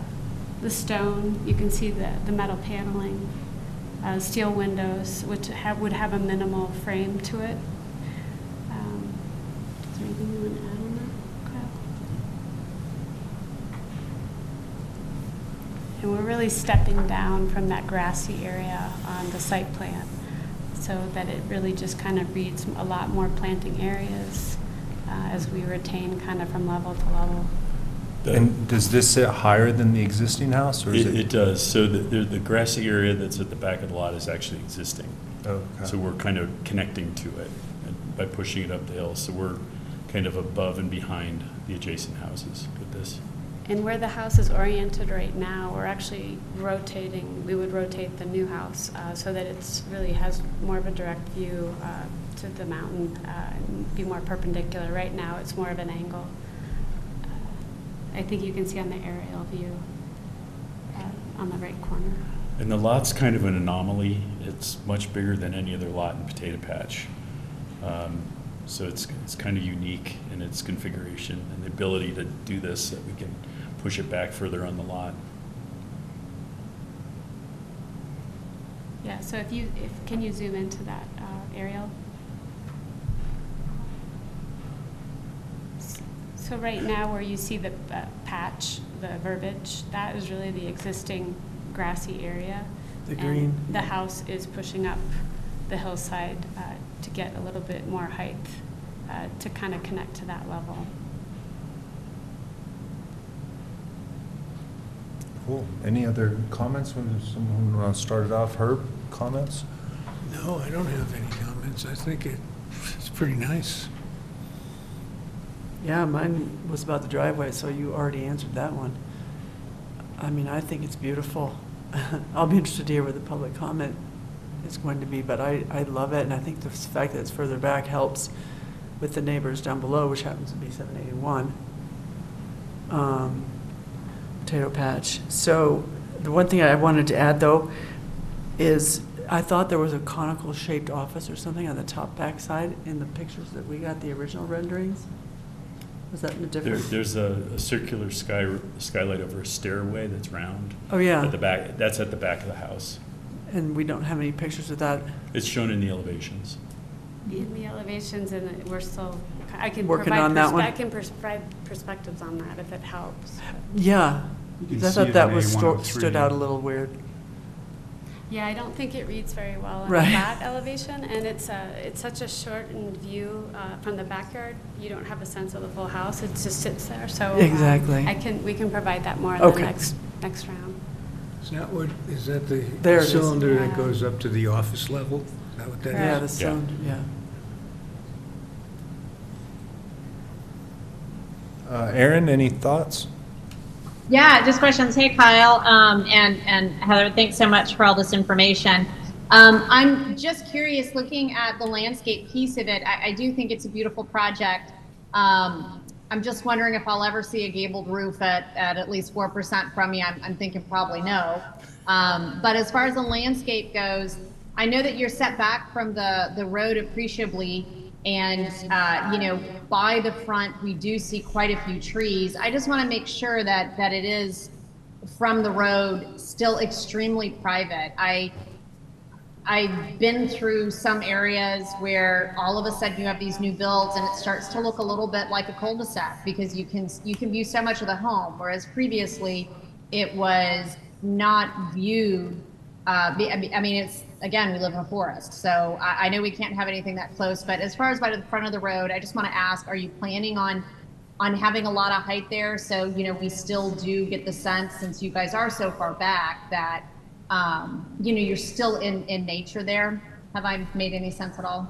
the stone, you can see the, the metal paneling, uh, steel windows, which have, would have a minimal frame to it. Um, Is there anything you want to add on that, Kyle? And we're really stepping down from that grassy area on the site plan so that it really just kind of reads a lot more planting areas uh, as we retain kind of from level to level. And does this sit higher than the existing house, or is It, it? it does. So the, the the grassy area that's at the back of the lot is actually existing. Okay. So we're kind of connecting to it and by pushing it up the hill. So we're kind of above and behind the adjacent houses with this. And where the house is oriented right now, we're actually rotating, we would rotate the new house uh, so that it's really has more of a direct view uh, to the mountain uh, and be more perpendicular. Right now, it's more of an angle. Uh, I think you can see on the aerial view uh, on the right corner. And the lot's kind of an anomaly. It's much bigger than any other lot in Potato Patch. Um, So it's, it's kind of unique in its configuration and the ability to do this, that we can push it back further on the lot. Yeah, so if you, if, can you zoom into that uh, aerial? S- So right now, where you see the uh, patch, the verbiage, that is really the existing grassy area. The And green, The house is pushing up the hillside uh, to get a little bit more height, uh, to kind of connect to that level. Cool. Any other comments? When someone want to off? Herb, comments? No, I don't have any comments. I think it, it's pretty nice. Yeah, mine was about the driveway, so you already answered that one. I mean, I think it's beautiful. [LAUGHS] I'll be interested to hear what the public comment is going to be, but I, I love it, and I think the fact that it's further back helps with the neighbors down below, which happens to be 781. Um, Potato Patch. So the one thing I wanted to add, though, is I thought there was a conical shaped office or something on the top backside in the pictures that we got, the original renderings. Was that in a There, different? there's a, a circular sky, skylight over a stairway that's round. Oh, yeah. At the back, that's at the back of the house. And we don't have any pictures of that. It's shown in the elevations. In the elevations, and we're still, I can Working provide, on that perspe- one? I can pers- provide perspectives on that if it helps. Yeah. You can I see thought that in was, sto- A103. stood out a little weird. Yeah, I don't think it reads very well on Right. that elevation, and it's a, it's such a shortened view uh, from the backyard. You don't have a sense of the full house, it just sits there, so. um, Exactly. I can, we can provide that more in the Okay. next, next round. Is that what, is that the There it is. cylinder that goes up to the office level? Is that what that is? Yeah, the Yeah. sound, yeah. Uh, Aaron, any thoughts? Yeah, just questions. Hey, Kyle, um, and and Heather, thanks so much for all this information. Um, I'm just curious, looking at the landscape piece of it. I, I do think it's a beautiful project. Um, I'm just wondering if I'll ever see a gabled roof at at, at least four percent from me. I'm, I'm thinking probably no. Um, but as far as the landscape goes, I know that you're set back from the the road appreciably. And, uh, you know, by the front, we do see quite a few trees. I just want to make sure that, that it is from the road still extremely private. I, I've been through some areas where all of a sudden you have these new builds and it starts to look a little bit like a cul-de-sac because you can, you can view so much of the home, whereas previously it was not viewed uh, I mean, it's, again, we live in a forest, so I, I know we can't have anything that close, but as far as by the front of the road, I just want to ask, are you planning on, on having a lot of height there? So, you know, we still do get the sense, since you guys are so far back, that, um, you know, you're still in, in nature there? Have I made any sense at all?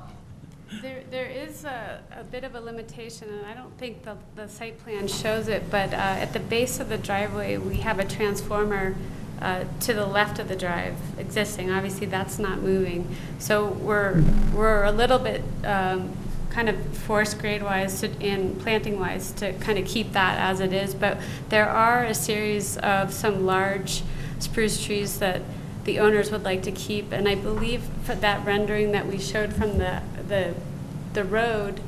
There, there is a, a bit of a limitation, and I don't think the, the site plan shows it, but uh, at the base of the driveway, we have a transformer uh, to the left of the drive existing. Obviously, that's not moving. So we're, we're a little bit um, kind of forest grade wise to, and planting wise to kind of keep that as it is. But there are a series of some large spruce trees that the owners would like to keep. And I believe for that rendering that we showed from the, the, the road,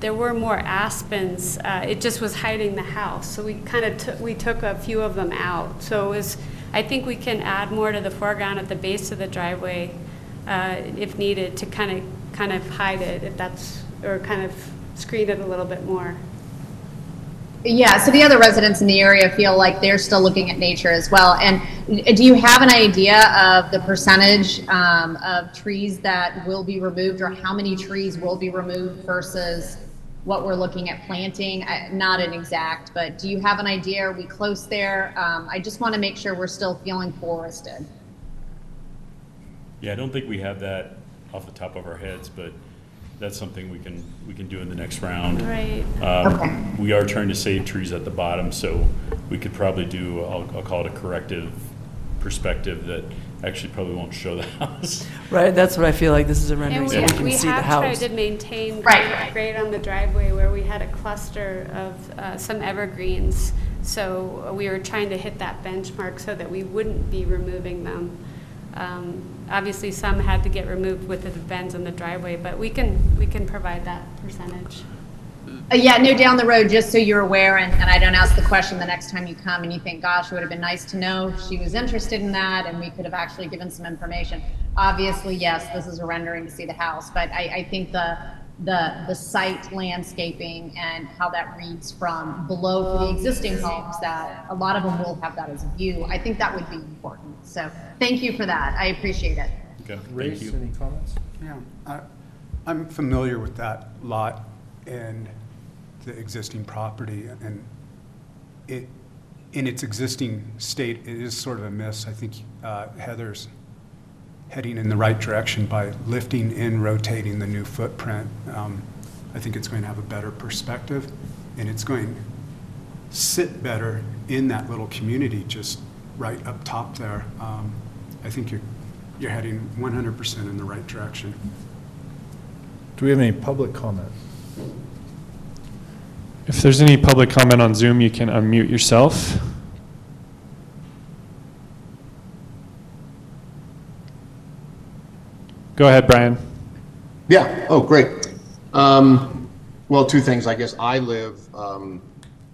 there were more aspens. Uh, it just was hiding the house. So we kind of we took a few of them out. So it was, I think we can add more to the foreground at the base of the driveway uh, if needed to kind of, kind of hide it if that's, or kind of screen it a little bit more. Yeah, so the other residents in the area feel like they're still looking at nature as well. And do you have an idea of the percentage um, of trees that will be removed or how many trees will be removed versus what we're looking at planting? I- Not an exact, but do you have an idea? Are we close there? Um, I just want to make sure we're still feeling forested. Yeah, I don't think we have that off the top of our heads, but that's something we can, we can do in the next round. Right. Um, We are trying to save trees at the bottom, so we could probably do, I'll, I'll call it a corrective perspective that actually probably won't show the [LAUGHS] house. Right, that's what I feel like, this is a rendering And so we we, can we see the have tried house. to maintain Right, grade- right. grade on the driveway where we had a cluster of uh, some evergreens. So we were trying to hit that benchmark so that we wouldn't be removing them. Um, Obviously, some had to get removed with the bends in the driveway, but we can, we can provide that percentage. Uh, yeah, no, down the road, just so you're aware, and, and I don't ask the question the next time you come and you think, gosh, it would have been nice to know she was interested in that and we could have actually given some information. Obviously, yes, this is a rendering to see the house, but I, I think the, the, the site landscaping and how that reads from below for the existing homes, that a lot of them will have that as a view. I think that would be important. So thank you for that. I appreciate it. Okay, thank you. any comments? Yeah, I, I'm familiar with that lot and the existing property, and it, in its existing state, it is sort of a miss. I think uh, Heather's heading in the right direction by lifting and rotating the new footprint. Um, I think it's going to have a better perspective, and it's going to sit better in that little community just right up top there. Um, I think you're, you're heading 100% in the right direction. Do we have any public comment? If there's any public comment on Zoom, you can unmute yourself. Go ahead, Brian. Yeah, oh, great. Um, well, two things, I guess. I live, um,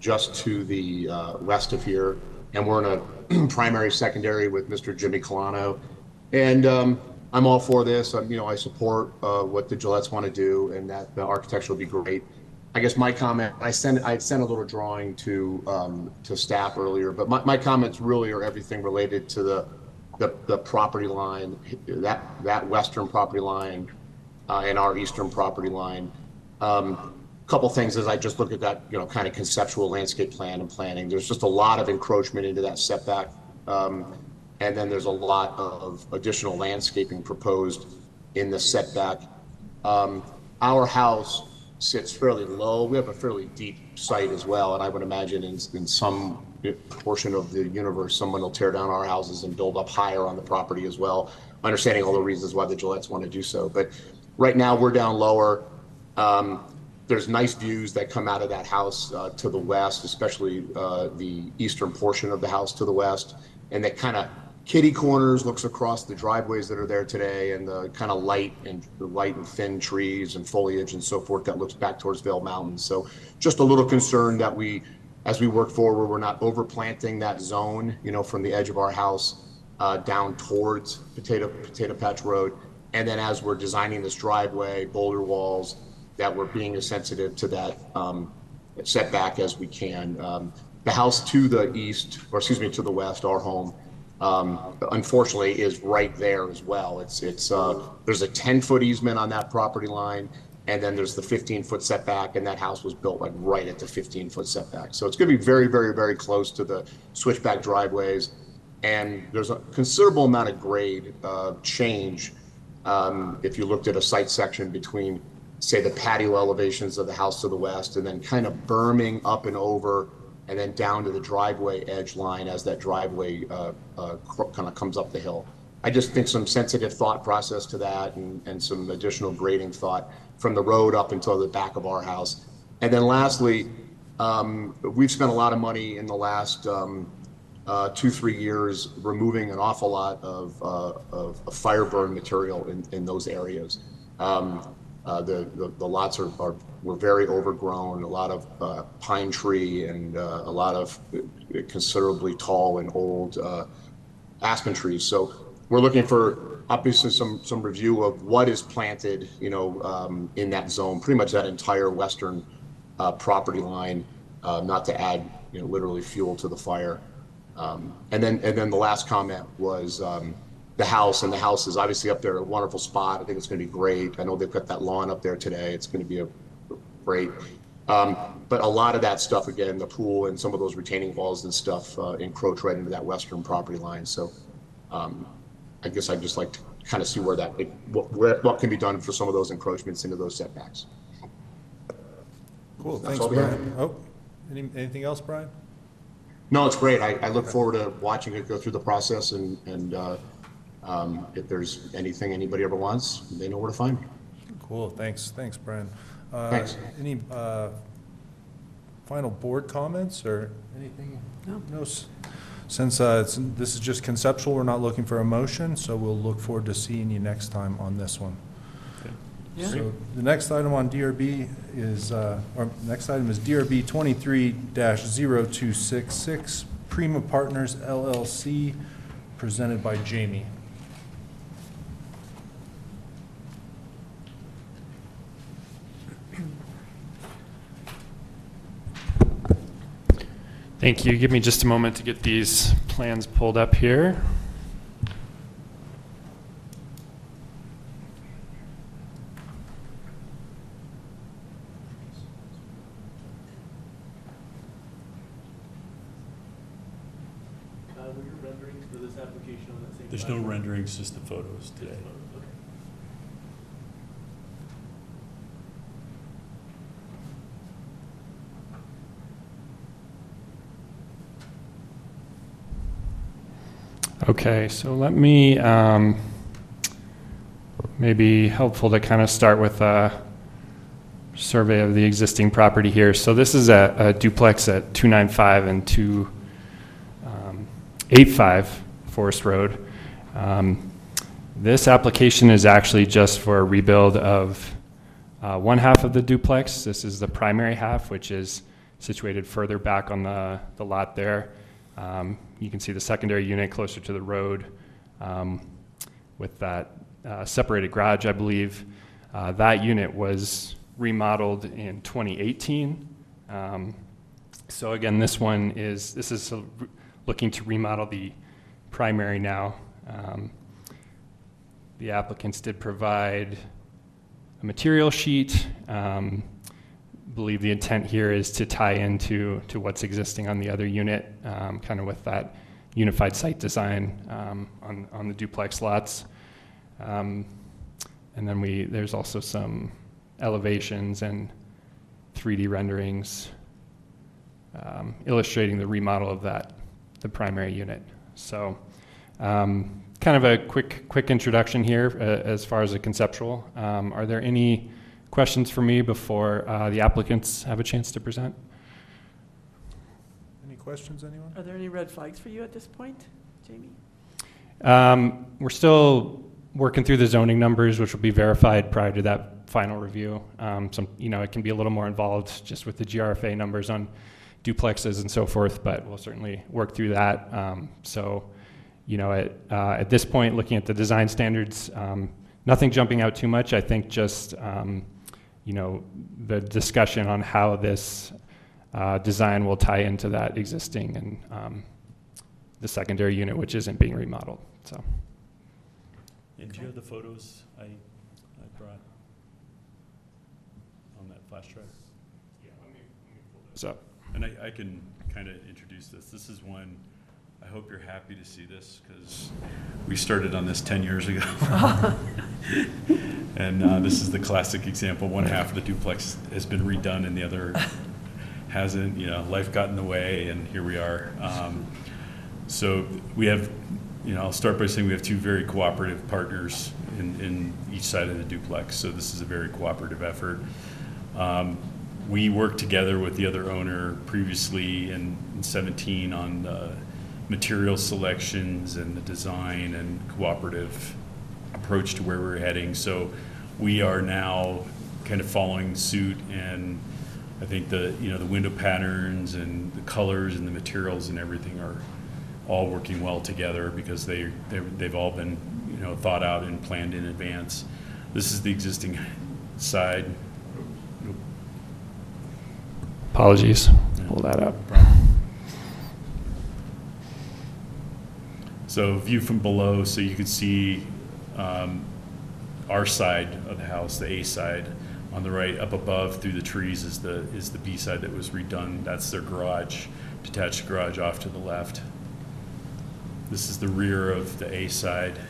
just to the, uh, west of here, and we're in a [CLEARS THROAT] primary, secondary with Mr. Jimmy Colano. And, um, I'm all for this. Um, you know, I support, uh, what the Gillettes want to do, and that the architecture will be great. I guess my comment, I sent, I sent a little drawing to, um, to staff earlier, but my, my comments really are everything related to the, the, the property line, that, that western property line, uh, and our eastern property line. Um, couple things as I just look at that, you know, kind of conceptual landscape plan and planning, there's just a lot of encroachment into that setback. Um, and then there's a lot of additional landscaping proposed in the setback. Um, our house sits fairly low. We have a fairly deep site as well, and I would imagine in, in some portion of the universe, someone will tear down our houses and build up higher on the property as well. Understanding all the reasons why the Gillettes want to do so, but right now we're down lower. Um, there's nice views that come out of that house uh, to the west, especially uh, the eastern portion of the house to the west, and that kind of kitty corners looks across the driveways that are there today, and the kind of light and the light and thin trees and foliage and so forth that looks back towards Vail Mountain. So just a little concern that we, as we work forward, we're not overplanting that zone, you know, from the edge of our house uh, down towards Potato Potato Patch Road, and then as we're designing this driveway, boulder walls, that we're being as sensitive to that um, setback as we can. Um, the house to the east, or excuse me, to the west, our home, um, unfortunately, is right there as well. It's it's uh, there's a 10 foot easement on that property line, and then there's the 15 foot setback, and that house was built like right at the 15 foot setback. So it's going to be very, very, very close to the switchback driveways, and there's a considerable amount of grade uh, change um, if you looked at a site section between, say, the patio elevations of the house to the west, and then kind of berming up and over, and then down to the driveway edge line as that driveway uh, uh, kind of comes up the hill. I just think some sensitive thought process to that, and, and some additional grading thought from the road up until the back of our house. And then lastly, um, we've spent a lot of money in the last um, uh, two, three years removing an awful lot of, uh, of, of fire burn material in, in those areas. Um, uh, the, the, the lots are, are were very overgrown, a lot of uh, pine tree and uh, a lot of considerably tall and old uh, aspen trees. So we're looking for obviously some some review of what is planted, you know, um, in that zone, pretty much that entire western uh, property line uh, not to add, you know, literally fuel to the fire. Um, And then, and then the last comment was um, the house, and the house is obviously up there, a wonderful spot. I think it's going to be great. I know they've got that lawn up there today. It's going to be a great. Um, But a lot of that stuff, again, the pool and some of those retaining walls and stuff uh, encroach right into that western property line. So um, I guess I'd just like to kind of see where that, what, where- what can be done for some of those encroachments into those setbacks. Cool, That's thanks, all we have. Brian. Oh, any, anything else, Brian? No, it's great. I, I look forward to watching it go through the process and, and uh, um, if there's anything anybody ever wants, they know where to find me. Cool, thanks, thanks, Brian. Uh, Thanks. Any uh, final board comments or anything? No. No, s- since uh, it's, this is just conceptual, we're not looking for a motion, so we'll look forward to seeing you next time on this one. Yeah. So the next item on DRB is, uh, or next item is DRB twenty-three 266 Prima Partners LLC, presented by Jamie. Thank you. Give me just a moment to get these plans pulled up here. Uh, were your renderings for this application on that same? There's no renderings, just the photos today. Okay. So let me, um, maybe helpful to kind of start with a survey of the existing property here. So this is a a duplex at 295 and 285 Forest Road. Um, This application is actually just for a rebuild of uh, one half of the duplex. This is the primary half, which is situated further back on the, the lot there. Um, You can see the secondary unit closer to the road um, with that uh, separated garage, I believe. Uh, That unit was remodeled in 2018. Um, So again, this one is, this is uh, looking to remodel the primary now. Um, The applicants did provide a material sheet. Um, Believe the intent here is to tie into, to what's existing on the other unit, um, kind of with that unified site design um, on, on the duplex lots. Um, And then we, there's also some elevations and 3D renderings um, illustrating the remodel of that, the primary unit. So, um, kind of a quick, quick introduction here uh, as far as a conceptual. Um, Are there any questions for me before uh, the applicants have a chance to present? Any questions, anyone? Are there any red flags for you at this point, Jamie? Um, We're still working through the zoning numbers, which will be verified prior to that final review. Um, Some, you know, it can be a little more involved just with the GRFA numbers on duplexes and so forth, but we'll certainly work through that. Um, So, you know, at, uh, at this point, looking at the design standards, um, nothing jumping out too much. I think just, um, you know, the discussion on how this uh, design will tie into that existing and um, the secondary unit, which isn't being remodeled, so. And do you have the photos I, I brought on that flash drive? Yeah, let me, let me pull those up. And I, I can kind of introduce this. This is one, I hope you're happy to see this, because we started on this 10 years ago. [LAUGHS] And uh, this is the classic example, one half of the duplex has been redone and the other hasn't, you know, life got in the way, and here we are. Um, So we have, you know, I'll start by saying we have two very cooperative partners in, in each side of the duplex, so this is a very cooperative effort. Um, We worked together with the other owner previously in in 17 on the material selections and the design and cooperative approach to where we're heading. So we are now kind of following suit and I think the, you know, the window patterns and the colors and the materials and everything are all working well together because they, they've they've all been, you know, thought out and planned in advance. This is the existing side. Apologies. Pull that up. So view from below, so you can see um, our side of the house, the A side. On the right, up above through the trees is the, is the B side that was redone. That's their garage, detached garage off to the left. This is the rear of the A side.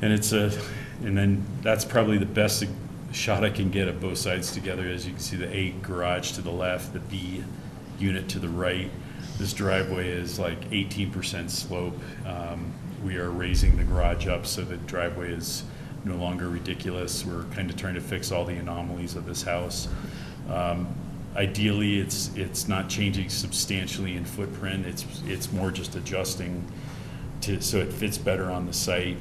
And it's a, and then that's probably the best shot I can get of both sides together. As you can see, the A garage to the left, the B unit to the right. This driveway is like eighteen percent slope. Um, We are raising the garage up so the driveway is no longer ridiculous. We're kind of trying to fix all the anomalies of this house. Um, Ideally, it's, it's not changing substantially in footprint. It's, it's more just adjusting to, so it fits better on the site.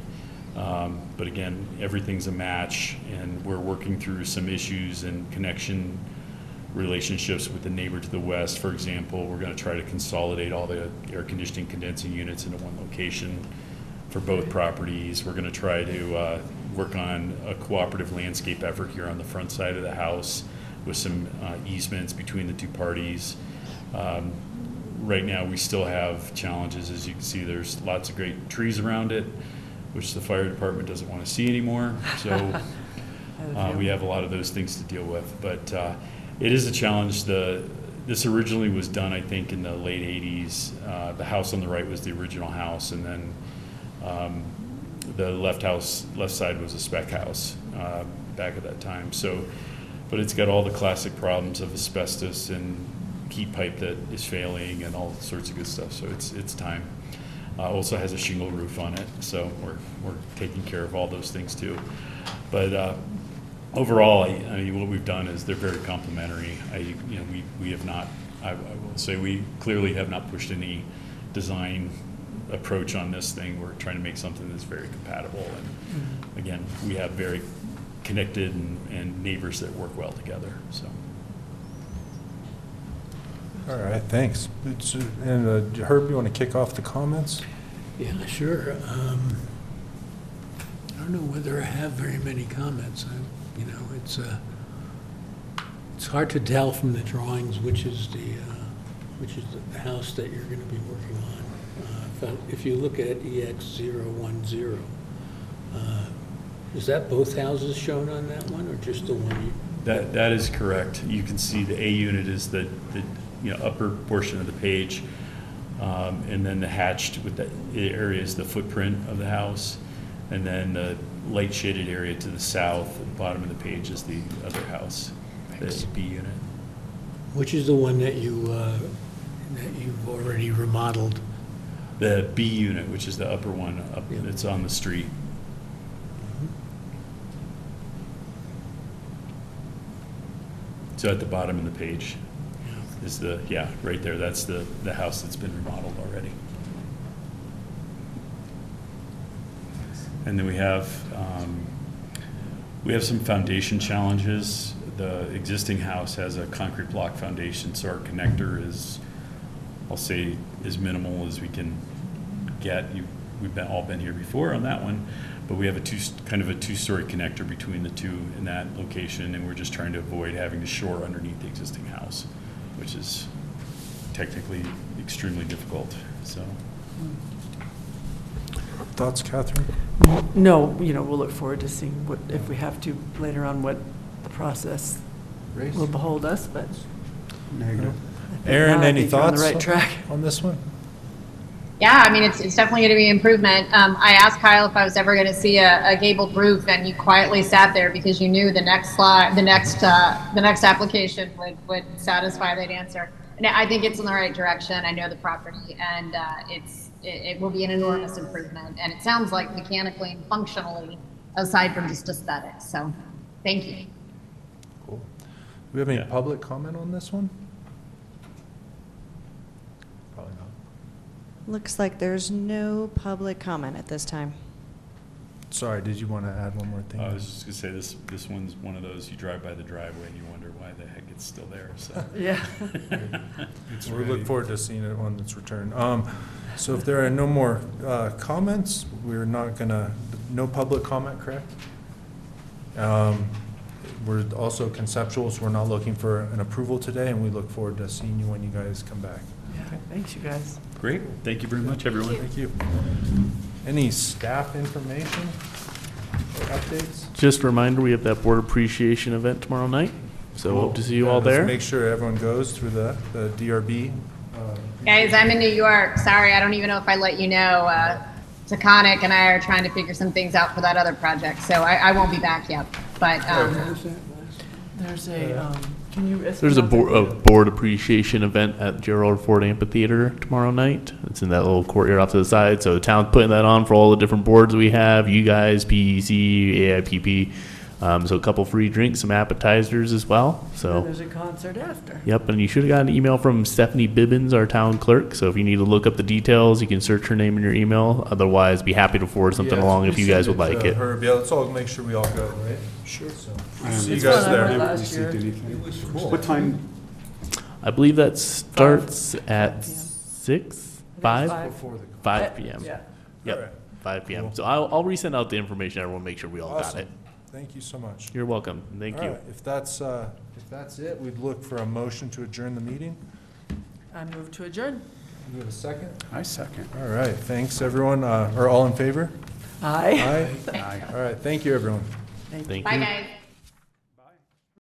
Um, But again, everything's a match, and we're working through some issues and connection relationships with the neighbor to the west. For example, we're gonna try to consolidate all the air conditioning condensing units into one location for both properties. We're gonna try to uh, work on a cooperative landscape effort here on the front side of the house with some uh, easements between the two parties. Um, Right now, we still have challenges, as you can see, there's lots of great trees around it, which the fire department doesn't want to see anymore, so [LAUGHS] uh, we have a lot of those things to deal with. But uh, it is a challenge, the, this originally was done, I think, in the late eighties. Uh, The house on the right was the original house, and then um, the left house, left side was a spec house uh, back at that time. So, but it's got all the classic problems of asbestos and heat pipe that is failing and all sorts of good stuff, so it's, it's time. Uh, Also has a shingle roof on it, so we're, we're taking care of all those things too. But uh, overall, I, I mean, what we've done is they're very complementary. I, you know, we, we have not, I, I will say, we clearly have not pushed any design approach on this thing. We're trying to make something that's very compatible. And again, we have very connected and, and neighbors that work well together, so. All right, thanks. It's, uh, And uh, Herb, you want to kick off the comments? Yeah, sure. Um, I don't know whether I have very many comments. I, you know, it's, uh, it's hard to tell from the drawings which is the, uh, which is the house that you're going to be working on. Uh, If if you look at EX 010, uh, is that both houses shown on that one, or just the one you? That, that is correct. You can see the A unit is the, the, you know, upper portion of the page. Um, and then the hatched with the area is the footprint of the house. And then the light shaded area to the south, at the bottom of the page is the other house, the B unit. Which is the one that you, uh, that you've already remodeled? The B unit, which is the upper one, up, it's on the street. So at the bottom of the page is the, yeah, right there, that's the, the house that's been remodeled already. And then we have, um, we have some foundation challenges. The existing house has a concrete block foundation, so our connector is, I'll say, as minimal as we can get. You, we've been, all been here before on that one, but we have a two, kind of a two-story connector between the two in that location, and we're just trying to avoid having to shore underneath the existing house, which is technically extremely difficult, so. Thoughts, Catherine? No, you know, we'll look forward to seeing what, if we have to later on, what the process Race? will behold us, but. Negative. Aaron, now I any think we're on the thoughts? right track. On this one? Yeah, I mean, it's, it's definitely going to be improvement. Um, I asked Kyle if I was ever going to see a, a gabled roof, and you quietly sat there because you knew the next slide, the next, uh, the next application would, would satisfy that answer. And I think it's in the right direction. I know the property, and uh, it's it, it will be an enormous improvement. And it sounds like mechanically and functionally, aside from just aesthetics. So, thank you. Do we have any public comment on this one? Probably not. Looks like there's no public comment at this time. Sorry, did you want to add one more thing? I was just gonna say, this, this one's one of those, you drive by the driveway and you wonder why the heck it's still there, so. [LAUGHS] Yeah. [LAUGHS] It's We ready. look forward to seeing it when it's returned. Um, So if there are no more uh, comments, we're not gonna, no public comment, correct? Um, we're also conceptual, so we're not looking for an approval today, and we look forward to seeing you when you guys come back. Yeah, thanks, you guys. Great, thank you very much, everyone. Thank you. Any staff information or updates? Just a reminder, we have that board appreciation event tomorrow night, so hope to see you Yeah, all let's there. Make sure everyone goes through the, the DRB. uh, Guys, I'm in New York. Sorry, I don't even know if I let you know. Uh, Taconic and I are trying to figure some things out for that other project, so I, I won't be back yet. But um, There's a, um, can you? There's a board, a board appreciation event at Gerald Ford Amphitheater tomorrow night. It's in that little courtyard off to the side. So the town's putting that on for all the different boards we have, you guys, PEC, AIPP. Um, so a couple free drinks, some appetizers as well. So. There's a concert after. Yep, and you should have got an email from Stephanie Bibbens, our town clerk. So if you need to look up the details, you can search her name in your email. Otherwise, be happy to forward something Yeah, along if you guys would like to it. Herb. Yeah, let's all make sure we all go, right? Sure. So, I see you It's guys fun, I went there. last Received year. anything? What time? I believe that starts at PM. five, think it's Before the. five Uh, p.m. Yeah. Yep, Alright. five p.m. Cool. So I'll, I'll resend out the information. Everyone, make sure we all got it. Thank you so much. You're welcome. Thank All you. right, If that's, uh, if that's it, we'd look for a motion to adjourn the meeting. I move to adjourn. Do we have a second? I second. All right, thanks, everyone. Uh, Are all in favor? Aye. Aye. Aye. All right, thank you, everyone. Thank you. Thank bye, guys.